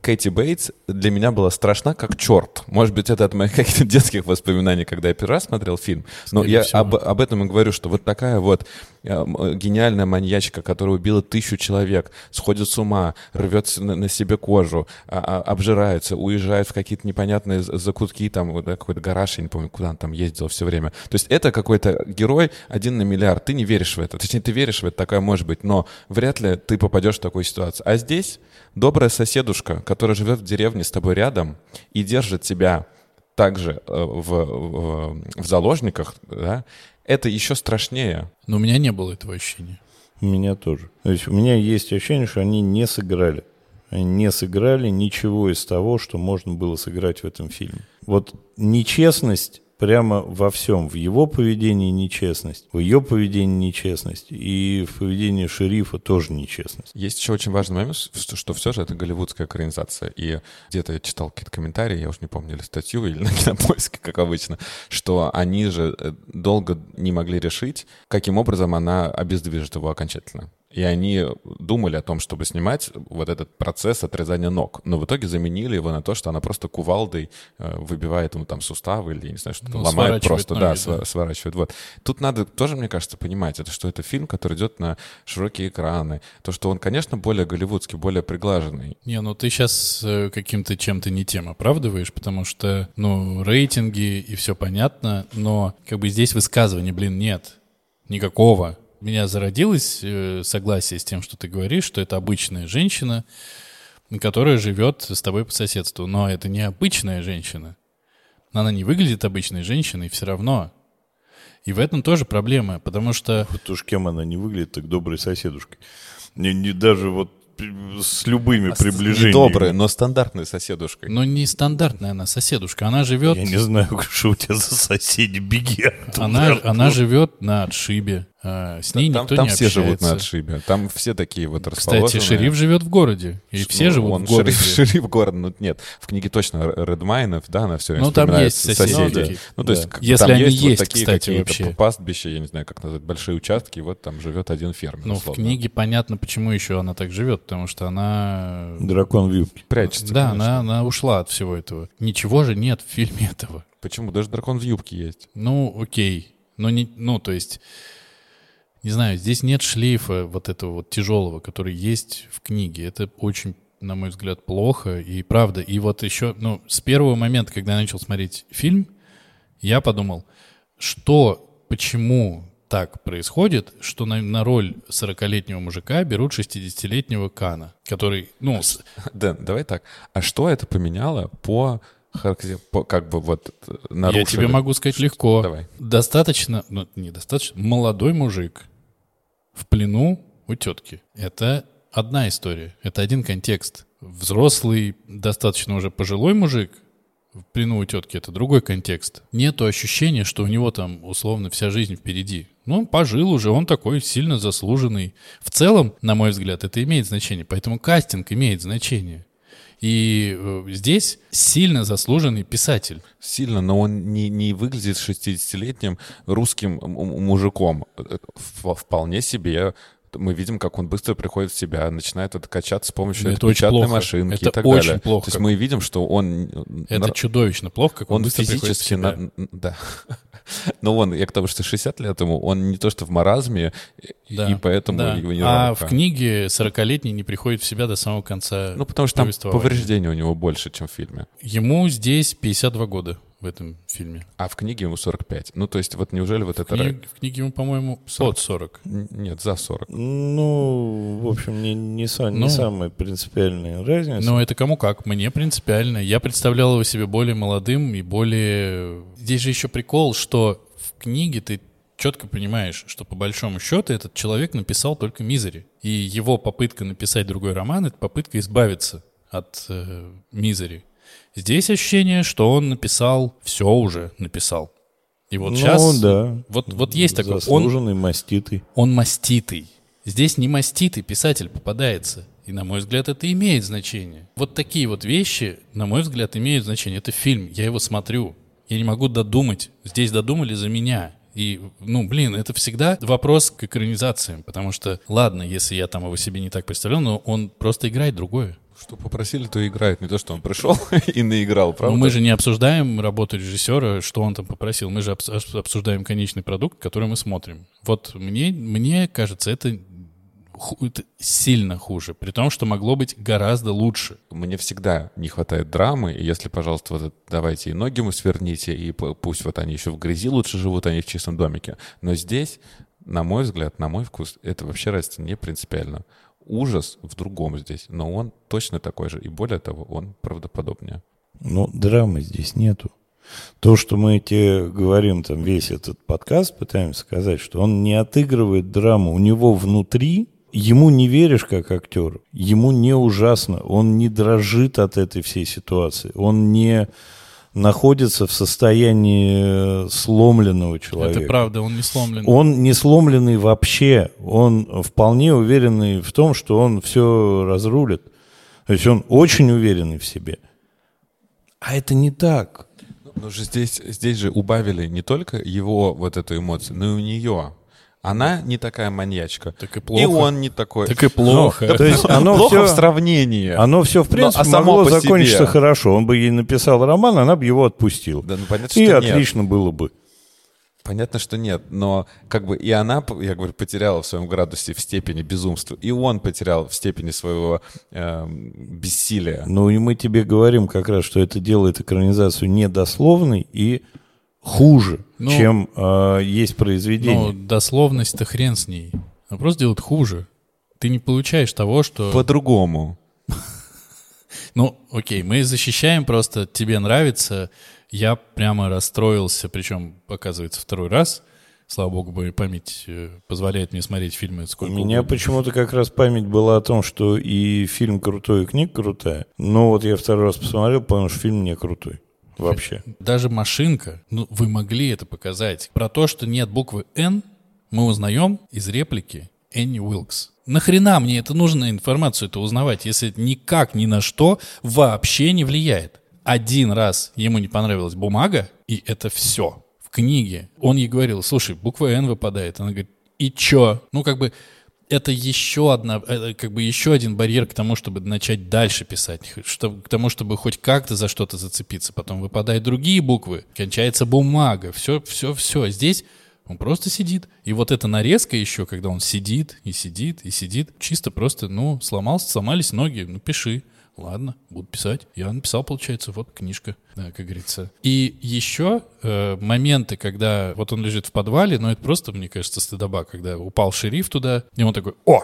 Кэти Бейтс для меня была страшна как черт. Может быть, это от моих каких-то детских воспоминаний, когда я первый раз смотрел фильм. Но Скорее я об, об этом и говорю, что вот такая вот гениальная маньячка, которая убила тысячу человек, сходит с ума, рвет на, себе кожу, а, а, обжирается, уезжает в какие-то непонятные закутки, там какой-то гараж, я не помню, куда он там ездил все время. То есть это какой-то герой один на миллиард. Ты не веришь в это. Точнее, ты веришь в это, такая может быть, но вряд ли ты попадешь в такую ситуацию. А здесь добрая соседушка, которая живет в деревне с тобой рядом и держит тебя также э, в, в, в заложниках, да, это еще страшнее. Но у меня не было этого ощущения. У меня тоже. То есть у меня есть ощущение, что они не сыграли. Они не сыграли ничего из того, что можно было сыграть в этом фильме. Вот нечестность прямо во всем. В его поведении нечестность, в ее поведении нечестность, и в поведении шерифа тоже нечестность. Есть еще очень важный момент, что, что все же это голливудская экранизация. И где-то я читал какие-то комментарии, я уж не помню, или статью, или на (laughs) кинопоиске, как обычно, что они же э, долго не могли решить, каким образом она обездвижит его окончательно. И они думали о том, чтобы снимать вот этот процесс отрезания ног. Но в итоге заменили его на то, что она просто кувалдой э, выбивает ему там суставы или, не знаю, что-то ну, ломает просто, ноги, да, да, сворачивает. Вот. Тут надо тоже, мне кажется, понимать, это что это фильм, который идет на широкие экраны. То, что он, конечно, более голливудский, более приглаженный. Не, ну ты сейчас э, каким-то чем-то не тем оправдываешь, потому что, ну, рейтинги и все понятно, но как бы здесь высказывания, блин, нет. Никакого меня зародилось э, согласие с тем, что ты говоришь, что это обычная женщина, которая живет с тобой по соседству. Но это не обычная женщина. Она не выглядит обычной женщиной все равно. И в этом тоже проблема, потому что... Вот уж кем она не выглядит, так доброй соседушкой. Не, не даже вот с любыми а приближениями. Добрая, но стандартная соседушка. Но не стандартная она соседушка. Она живет... Я не знаю, (laughs) что у тебя за соседи, беги. Она, она живет на отшибе. А, с ней там, никто там не все общается. живут на отшибе. Там все такие вот расположенные. Кстати, шериф живет в городе. И Ш- все ну, живут он в городе. Шериф, (laughs) шериф города, ну нет. В книге точно Редмайнов, да, на все Ну там есть соседи. соседи. Ну, то есть, да. Если там они есть, есть вот такие кстати, вообще. пастбища, я не знаю, как назвать, большие участки, вот там живет один фермер. Ну, в книге понятно, почему еще она так живет, потому что она... Дракон в юбке. Прячется, Да, она, она ушла от всего этого. Ничего же нет в фильме (laughs) этого. Почему? Даже дракон в юбке есть. Ну, окей. Но не, ну, то есть не знаю, здесь нет шлейфа вот этого вот тяжелого, который есть в книге. Это очень, на мой взгляд, плохо и правда. И вот еще, ну, с первого момента, когда я начал смотреть фильм, я подумал, что, почему так происходит, что на, на роль 40-летнего мужика берут 60-летнего Кана, который, ну... Дэн, давай так. А что это поменяло по как бы вот нарушили. Я тебе могу сказать легко. Давай. Достаточно, ну, недостаточно, молодой мужик, в плену у тетки. Это одна история, это один контекст. Взрослый, достаточно уже пожилой мужик в плену у тетки — это другой контекст. Нету ощущения, что у него там условно вся жизнь впереди. Ну, он пожил уже, он такой сильно заслуженный. В целом, на мой взгляд, это имеет значение, поэтому кастинг имеет значение. И э, здесь сильно заслуженный писатель. Сильно, но он не, не выглядит 60-летним русским мужиком. Э, в- Вполне себе мы видим, как он быстро приходит в себя, начинает это качаться с помощью Это печатной плохо. машинки Это и так очень далее. плохо, То есть мы видим, что он... Это нар- чудовищно плохо, как он, он быстро приходит в физически... себя. на- Да. Но он, я к тому, что 60 лет ему, он не то что в маразме, и- Да, и поэтому да. его не А в книге 40-летний не приходит в себя до самого конца Ну, потому что там повреждений у него больше, чем в фильме. Ему здесь 52 года в этом фильме. А в книге ему 45. Ну, то есть вот неужели вот В, это... кни- в книге ему, по-моему, под 40. Н- Нет, за 40. Ну, в общем, не, не, са- не Ну. самая принципиальная разница. Но это кому как. Мне принципиально. Я представлял его себе более молодым и более... Здесь же еще прикол, что в книге ты четко понимаешь, что по большому счету этот человек написал только «Мизери». И его попытка написать другой роман — это попытка избавиться от э, «Мизери». Здесь ощущение, что он написал, все уже написал. И вот ну, сейчас... да. Вот, вот есть такой... Он, Заслуженный, маститый. он маститый. Здесь не маститый писатель попадается. И, на мой взгляд, это имеет значение. Вот такие вот вещи, на мой взгляд, имеют значение. Это фильм, я его смотрю. Я не могу додумать. Здесь додумали за меня. И, ну, блин, это всегда вопрос к экранизациям. Потому что, ладно, если я там его себе не так представлял, но он просто играет другое. Что попросили, то играет. Не то, что он пришел (laughs) и наиграл, правда? Но мы же не обсуждаем работу режиссера, что он там попросил. Мы же обс- обс- обсуждаем конечный продукт, который мы смотрим. Вот мне, мне кажется, это, сильно хуже. При том, что могло быть гораздо лучше. Мне всегда не хватает драмы, и если, пожалуйста, вот давайте и ноги ему сверните, и пусть вот они еще в грязи лучше живут, они в чистом домике. Но здесь, на мой взгляд, на мой вкус, это вообще разница не принципиально. Ужас в другом здесь, но он точно такой же, и более того, он правдоподобнее. Но драмы здесь нету. То, что мы тебе говорим, там весь этот подкаст пытаемся сказать, что он не отыгрывает драму, у него внутри, ему не веришь как актеру, ему не ужасно, он не дрожит от этой всей ситуации, он не находится в состоянии э, сломленного человека. Это правда, он не сломлен. Он не сломленный вообще, он вполне уверенный в том, что он все разрулит. То есть он очень уверенный в себе. А это не так. Но же здесь, здесь же убавили не только его вот эту эмоцию, но и у нее. Она не такая маньячка. Так и плохо. И он не такой. Так и плохо. Ну, то есть (laughs) оно Плохо все, в сравнении. оно все в Но, принципе а само могло по себе? закончиться хорошо. Он бы ей написал роман, она бы его отпустила. Да, ну понятно, И что нет. отлично было бы. Понятно, что нет, но как бы и она, я говорю, потеряла в своем градусе в степени безумства, и он потерял в степени своего эм, бессилия. Ну и мы тебе говорим как раз, что это делает экранизацию недословной и хуже, Ну, чем э, есть произведение. Ну, дословность-то хрен с ней. Она просто делает хуже. Ты не получаешь того, что... По-другому. (laughs) Ну, окей, мы защищаем просто, тебе нравится. Я прямо расстроился, причем, показывается, второй раз. Слава богу, моя память э, позволяет мне смотреть фильмы У сколько меня угодно. почему-то как раз память была о том, что и фильм крутой, и книга крутая. Но вот я второй раз посмотрел, понял, что фильм не крутой. Вообще. Даже машинка, ну, вы могли это показать. Про то, что нет буквы «Н», мы узнаем из реплики Энни Уилкс. Нахрена мне это нужно информацию это узнавать, если это никак ни на что вообще не влияет? Один раз ему не понравилась бумага, и это все. В книге он ей говорил, слушай, буква «Н» выпадает. Она говорит, и чё? Ну, как бы, это еще одна, это как бы еще один барьер к тому, чтобы начать дальше писать, что, к тому, чтобы хоть как-то за что-то зацепиться. Потом выпадают другие буквы, кончается бумага, все, все, все. Здесь он просто сидит. И вот эта нарезка еще, когда он сидит и сидит и сидит, чисто просто, ну, сломался, сломались ноги, ну, пиши. Ладно, буду писать. Я написал, получается, вот книжка, да, как говорится. И еще э, моменты, когда вот он лежит в подвале, но это просто, мне кажется, стыдоба, когда упал шериф туда, и он такой, о,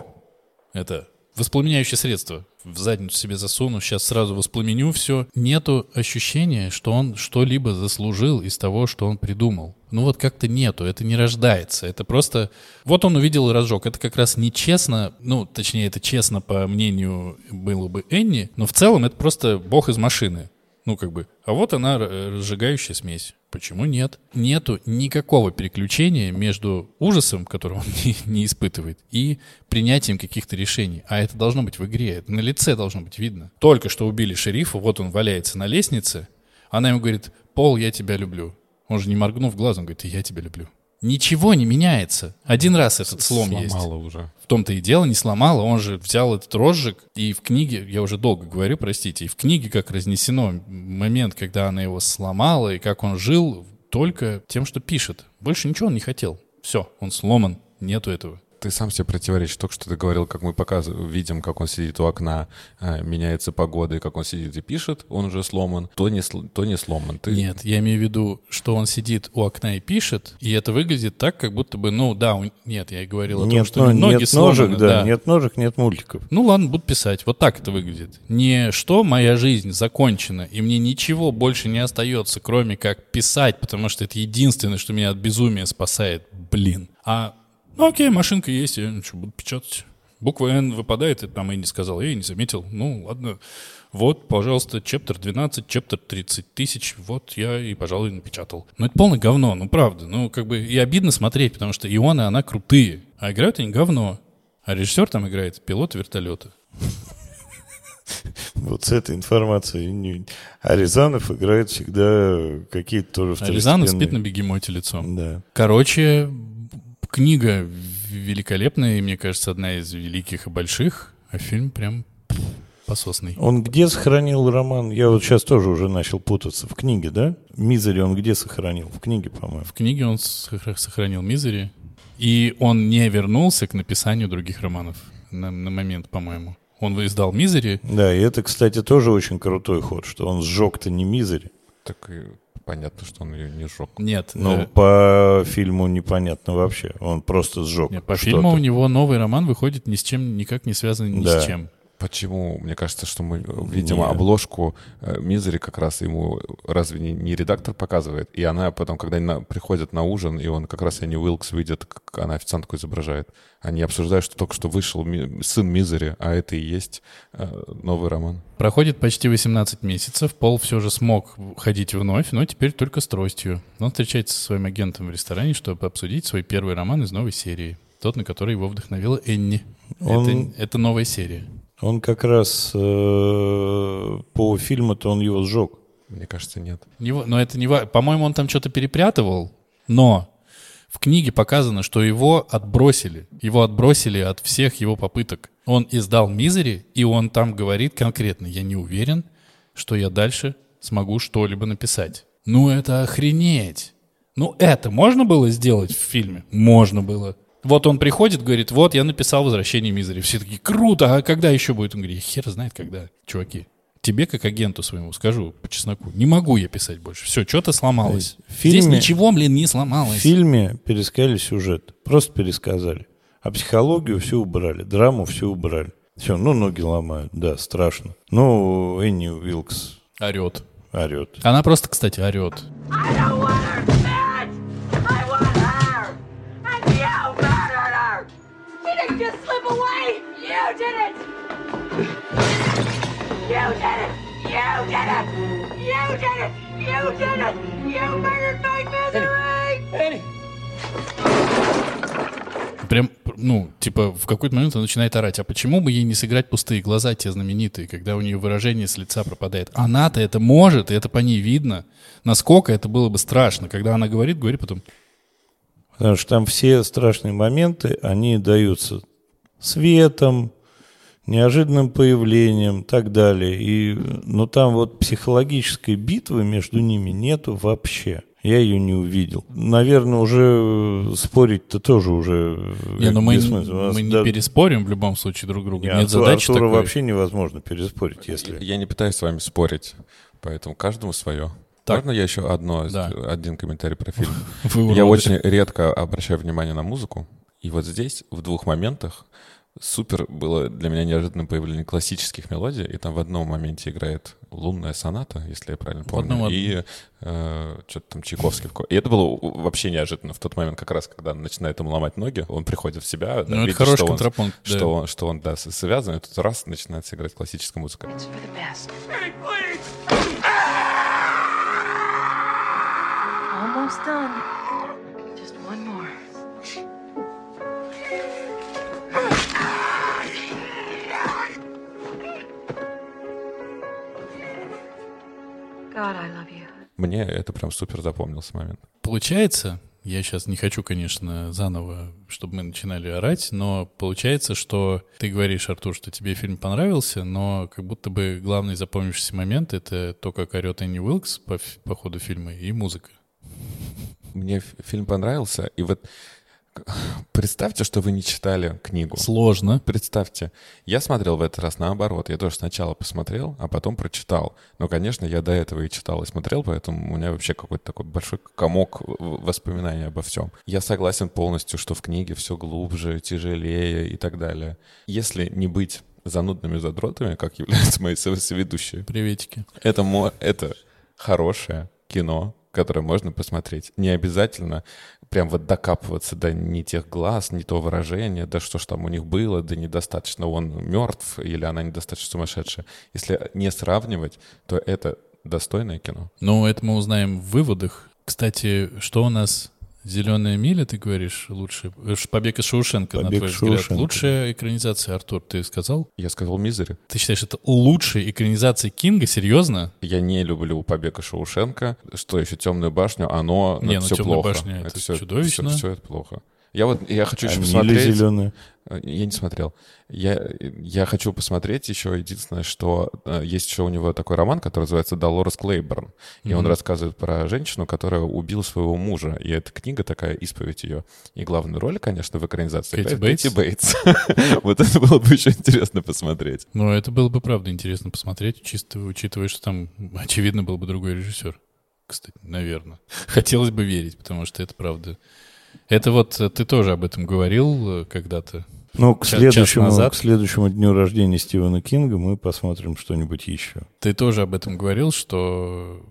это воспламеняющее средство. В задницу себе засуну, сейчас сразу воспламеню все. Нету ощущения, что он что-либо заслужил из того, что он придумал. Ну вот как-то нету, это не рождается. Это просто... Вот он увидел и разжег. Это как раз нечестно, ну, точнее, это честно, по мнению было бы Энни, но в целом это просто бог из машины. Ну, как бы, а вот она, р- разжигающая смесь. Почему нет? Нету никакого переключения между ужасом, который он (laughs) не, не испытывает, и принятием каких-то решений. А это должно быть в игре, это на лице должно быть видно. Только что убили шерифа, вот он валяется на лестнице, она ему говорит, Пол, я тебя люблю. Он же не моргнув глазом говорит, я тебя люблю. Ничего не меняется. Один раз этот слом есть. Сломала уже. В том-то и дело, не сломала. Он же взял этот розжиг, и в книге, я уже долго говорю, простите, и в книге как разнесено момент, когда она его сломала, и как он жил только тем, что пишет. Больше ничего он не хотел. Все, он сломан, нету этого. Ты сам себе противоречишь. Только что ты говорил, как мы показываем, видим, как он сидит у окна, э, меняется погода, и как он сидит и пишет, он уже сломан. То не, то не сломан. Ты... Нет, я имею в виду, что он сидит у окна и пишет, и это выглядит так, как будто бы, ну да, у- нет, я и говорил о том, Нет, что но- ноги нет ножек, сломаны, да, нет ножек, нет мультиков. Ну ладно, буду писать. Вот так это выглядит. Не что моя жизнь закончена, и мне ничего больше не остается, кроме как писать, потому что это единственное, что меня от безумия спасает. Блин. А, окей, машинка есть, я ну, что, буду печатать. Буква Н выпадает, это нам и не сказал, я и не заметил. Ну, ладно. Вот, пожалуйста, чептер 12, чептер 30 тысяч, вот я и, пожалуй, напечатал. Ну, это полное говно, ну, правда. Ну, как бы и обидно смотреть, потому что и он, и она крутые, а играют они говно. А режиссер там играет пилот вертолета. Вот с этой информацией. А Рязанов играет всегда какие-то тоже А Рязанов второстепенные. спит на бегемоте лицом. Да. Короче, книга великолепная, и, мне кажется, одна из великих и больших, а фильм прям пососный. Он где сохранил роман? Я вот сейчас тоже уже начал путаться. В книге, да? Мизери он где сохранил? В книге, по-моему. В книге он сохра- сохранил «Мизери», и он не вернулся к написанию других романов на, на момент, по-моему. Он издал «Мизери», Да, и это, кстати, тоже очень крутой ход, что он сжег-то не Мизери. Так и понятно, что он ее не сжег. нет, Но э, по фильму непонятно вообще. Он просто сжег. нет, по фильму у него новый роман выходит ни с чем, никак не связанный ни Да. с чем. Почему? Мне кажется, что мы видим Не. обложку э, Мизери как раз ему разве не, не редактор показывает? И она потом, когда они на- приходят на ужин, и он как раз Энни Уилкс видит, как она официантку изображает. Они обсуждают, что только что вышел ми- сын Мизери, а это и есть э, новый роман. Проходит почти 18 месяцев, Пол все же смог ходить вновь, но теперь только с тростью. Он встречается со своим агентом в ресторане, чтобы обсудить свой первый роман из новой серии. Тот, на который его вдохновила Энни. Он- Это, это новая серия. Он как раз э, по фильму-то он его сжег. Мне кажется, нет. Не но это не... ва- По-моему, он там что-то перепрятывал, но в книге показано, что его отбросили. Его отбросили от всех его попыток. Он издал «Мизери», и он там говорит конкретно, я не уверен, что я дальше смогу что-либо написать. Ну это охренеть! Ну это можно было сделать в фильме? Можно было. Вот он приходит, говорит, вот я написал «Возвращение Мизери». Все такие, круто, а когда еще будет? Он говорит, хер знает когда, чуваки. Тебе, как агенту своему, скажу по чесноку, не могу я писать больше. Все, что-то сломалось. В фильме- Здесь ничего, блин, не В сломалось. фильме пересказали сюжет. Просто пересказали. А психологию все убрали. Драму все убрали. Все, ну ноги ломают. Да, страшно. Ну, Энни Уилкс Орет. орет. Она просто, кстати, орет. I You did it! You did it! You did it! You did it! You did it! You murdered my misery! Прям, ну, типа, в какой-то момент он начинает орать. А почему бы ей не сыграть пустые глаза, те знаменитые, когда у нее выражение с лица пропадает? Она-то это может, и это по ней видно. Насколько это было бы страшно, когда она говорит, говорит потом, Потому что там все страшные моменты, они даются светом, неожиданным появлением и так далее. И, но там вот психологической битвы между ними нету вообще. Я ее не увидел. Наверное, уже спорить-то тоже уже не, ну мы, бессмысленно. У нас мы не да- переспорим в любом случае друг друга. не, Нет задачи Артура такой. вообще невозможно переспорить, если... Я не пытаюсь с вами спорить, поэтому каждому свое. Так. Можно я еще одно, Да. один комментарий про фильм? (laughs) Я очень редко обращаю внимание на музыку. И вот здесь, в двух моментах, супер было для меня неожиданное появление классических мелодий, и там в одном моменте играет лунная соната, если я правильно помню, одном... и э, что-то там Чайковский. И это было вообще неожиданно в тот момент, как раз, когда начинает ему ломать ноги, он приходит в себя, ну, да, это видит, хороший что, он, да. что он, что он, да, связан, и тут раз начинается играть классическая музыка. Almost done. Мне это прям супер запомнился момент. Получается, я сейчас не хочу, конечно, заново, чтобы мы начинали орать, но получается, что ты говоришь, Артур, что тебе фильм понравился, но как будто бы главный запомнившийся момент — это то, как орет Энни Уилкс по, по ходу фильма и музыка. Мне фильм понравился, и вот (sighs) представьте, что вы не читали книгу. Сложно. Представьте, я смотрел в этот раз наоборот. Я тоже сначала посмотрел, а потом прочитал. Но, конечно, я до этого и читал, и смотрел, поэтому у меня вообще какой-то такой большой комок воспоминаний обо всем. Я согласен полностью, что в книге все глубже, тяжелее и так далее. Если не быть занудными задротами, как являются мои со- соведущие, Приветики. это, мо- это хорошее кино, которое можно посмотреть. Не обязательно прям вот докапываться до не тех глаз, не то выражения, да что ж там у них было, да недостаточно он мертв или она недостаточно сумасшедшая. Если не сравнивать, то это достойное кино. Ну, это мы узнаем в выводах. Кстати, что у нас «Зеленая миля», ты говоришь, лучше? Э, «Побег из Шоушенка», на «Побег твой из взгляд. Шоушенка». Лучшая экранизация, Артур, ты сказал? Я сказал «Мизери». Ты считаешь, это лучшая экранизация Кинга? Серьезно? Я не люблю «Побег из Шоушенка». Что еще «Темную башню», оно Не, ну, все «Темная плохо. башня» — это всё- чудовищно. Все, это плохо. Я вот, я хочу еще А посмотреть. зеленая. Э, Я не смотрел. Я, я хочу посмотреть еще. Единственное, что э, есть еще у него такой роман, который называется «Долорес Клейборн». И он Мгм. рассказывает про женщину, которая убила своего мужа. И эта книга такая, исповедь ее. И главную роль, конечно, в экранизации Кэти Бейтс? Кэти Бейтс. (laughs) Вот это было бы еще интересно посмотреть. Ну, это было бы, правда, интересно посмотреть, чисто учитывая, что там, (laughs) очевидно, был бы другой режиссер. Кстати, наверное. Хотелось бы верить, потому что это правда. Это вот э, ты тоже об этом говорил когда-то. Ну, к следующему, назад. к следующему дню рождения Стивена Кинга мы посмотрим что-нибудь еще. Ты тоже об этом говорил, что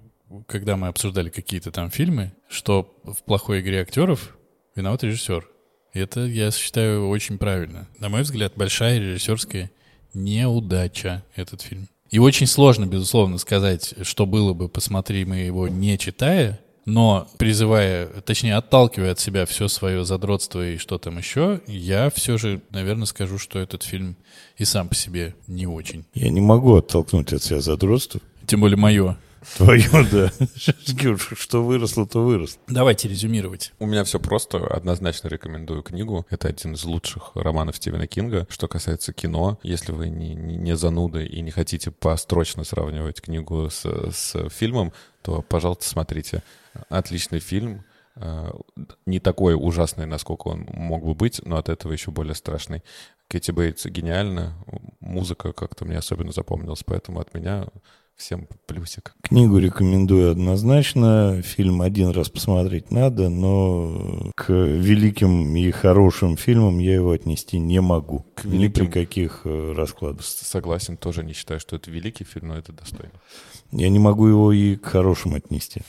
когда мы обсуждали какие-то там фильмы, что в плохой игре актеров виноват режиссер. И это, я считаю, очень правильно. На мой взгляд, большая режиссерская неудача этот фильм. И очень сложно, безусловно, сказать, что было бы, посмотри мы его не читая, но призывая, точнее, отталкивая от себя все свое задротство и что там еще, я все же, наверное, скажу, что этот фильм и сам по себе не очень. Я не могу оттолкнуть от себя задротство. Тем более мое. Твое, (laughs) да. Что выросло, то выросло. Давайте резюмировать. У меня все просто. Однозначно рекомендую книгу. Это один из лучших романов Стивена Кинга. Что касается кино, если вы не, не, зануды и не хотите построчно сравнивать книгу с, с фильмом, то, пожалуйста, смотрите. Отличный фильм. Э, Не такой ужасный, насколько он мог бы быть, но от этого еще более страшный. Кэти Бейтс гениальна. Музыка как-то мне особенно запомнилась, поэтому от меня всем плюсик. Книгу рекомендую однозначно. Фильм один раз посмотреть надо, но к великим и хорошим фильмам я его отнести не могу. К Ни при великим- каких э, раскладах. Согласен, тоже не считаю, что это великий фильм, но это достойно. Я не могу его и к хорошим отнести.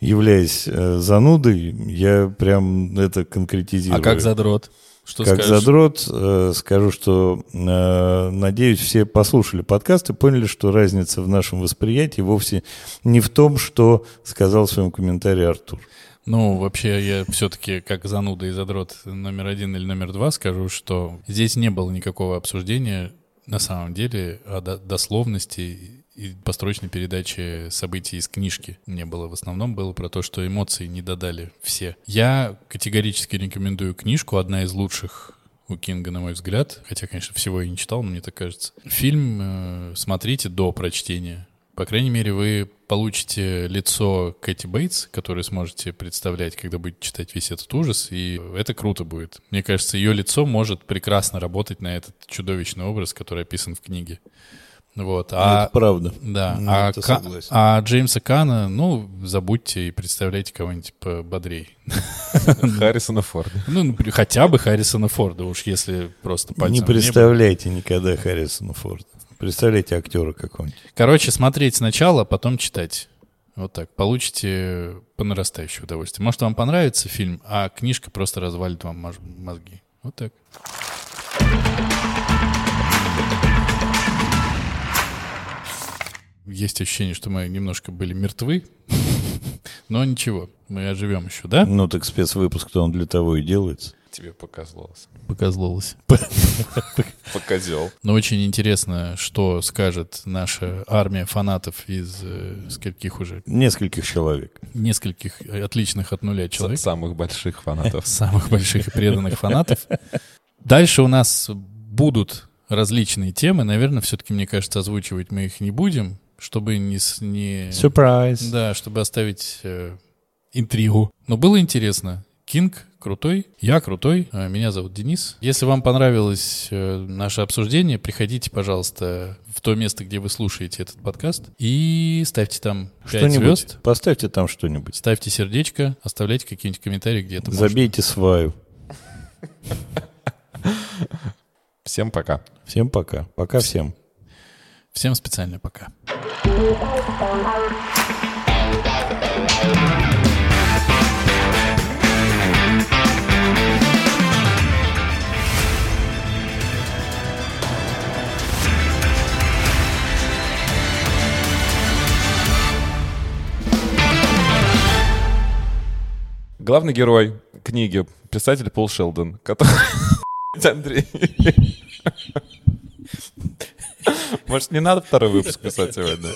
Являясь э, занудой, я прям это конкретизирую. А как задрот? Что Как скажешь? задрот, э, скажу, что, э, надеюсь, все послушали подкаст и поняли, что разница в нашем восприятии вовсе не в том, что сказал в своем комментарии Артур. Ну, вообще, я все-таки как зануда и задрот номер один или номер два скажу, что здесь не было никакого обсуждения на самом деле о до- дословности и построчной передаче событий из книжки не было. В основном было про то, что эмоции не додали все. Я категорически рекомендую книжку, одна из лучших у Кинга, на мой взгляд. Хотя, конечно, всего я не читал, но мне так кажется. Фильм э, смотрите до прочтения. По крайней мере, вы получите лицо Кэти Бейтс, которое сможете представлять, когда будете читать весь этот ужас, и это круто будет. Мне кажется, ее лицо может прекрасно работать на этот чудовищный образ, который описан в книге. Вот. А, это правда. да. Ну, а, это Ка- согласен. а Джеймса Кана, ну, забудьте и представляйте кого-нибудь пободрей. (laughs) Харрисона Форда. Ну, например, хотя бы Харрисона Форда, уж если просто пальцем Не представляйте никогда Харрисона Форда. Представляете актера какого-нибудь. Короче, смотреть сначала, а потом читать. Вот так. Получите по нарастающей удовольствие. Может, вам понравится фильм, а книжка просто развалит вам мозги. Вот так. Есть ощущение, что мы немножко были мертвы. (laughs) Но ничего, мы оживем еще, да? Ну так спецвыпуск-то он для того и делается. Тебе показалось. Показловалось. (laughs) Покозел. Но очень интересно, что скажет наша армия фанатов из э, скольких уже Нескольких человек. нескольких отличных от нуля человек. Самых больших фанатов. (laughs) самых больших и преданных фанатов. Дальше у нас будут различные темы. Наверное, все-таки, мне кажется, озвучивать мы их не будем, чтобы не... с- не... Сюрприз. Да, чтобы оставить э, интригу. Но было интересно. Кинг крутой, я крутой, э, меня зовут Денис. Если вам понравилось э, наше обсуждение, приходите, пожалуйста, в то место, где вы слушаете этот подкаст, и ставьте там 5 Что-нибудь. звезд, Поставьте там что-нибудь. ставьте сердечко, оставляйте какие-нибудь комментарии где-то. можно. Забейте сваю. Всем пока. Всем пока. Пока всем. Всем специально пока. Главный герой книги писатель Пол Шелдон, который... (laughs) Андрей. Может, не надо второй выпуск писать сегодня?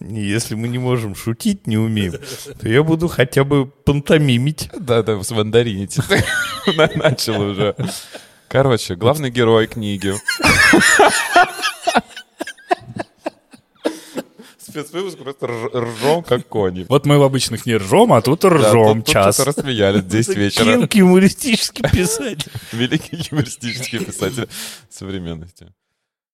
Если мы не можем шутить, не умеем, то я буду хотя бы пантомимить. Да, да, с мандаринить. На- Начал уже. Короче, главный герой книги. Спецвыпуск просто рж- ржем, как кони. Вот мы в обычных не ржем, а тут Да, ржем тут- тут час. что-то рассмеялись в 10 вечера. Кинг юмористический писатель. Великий юмористический писатель современности.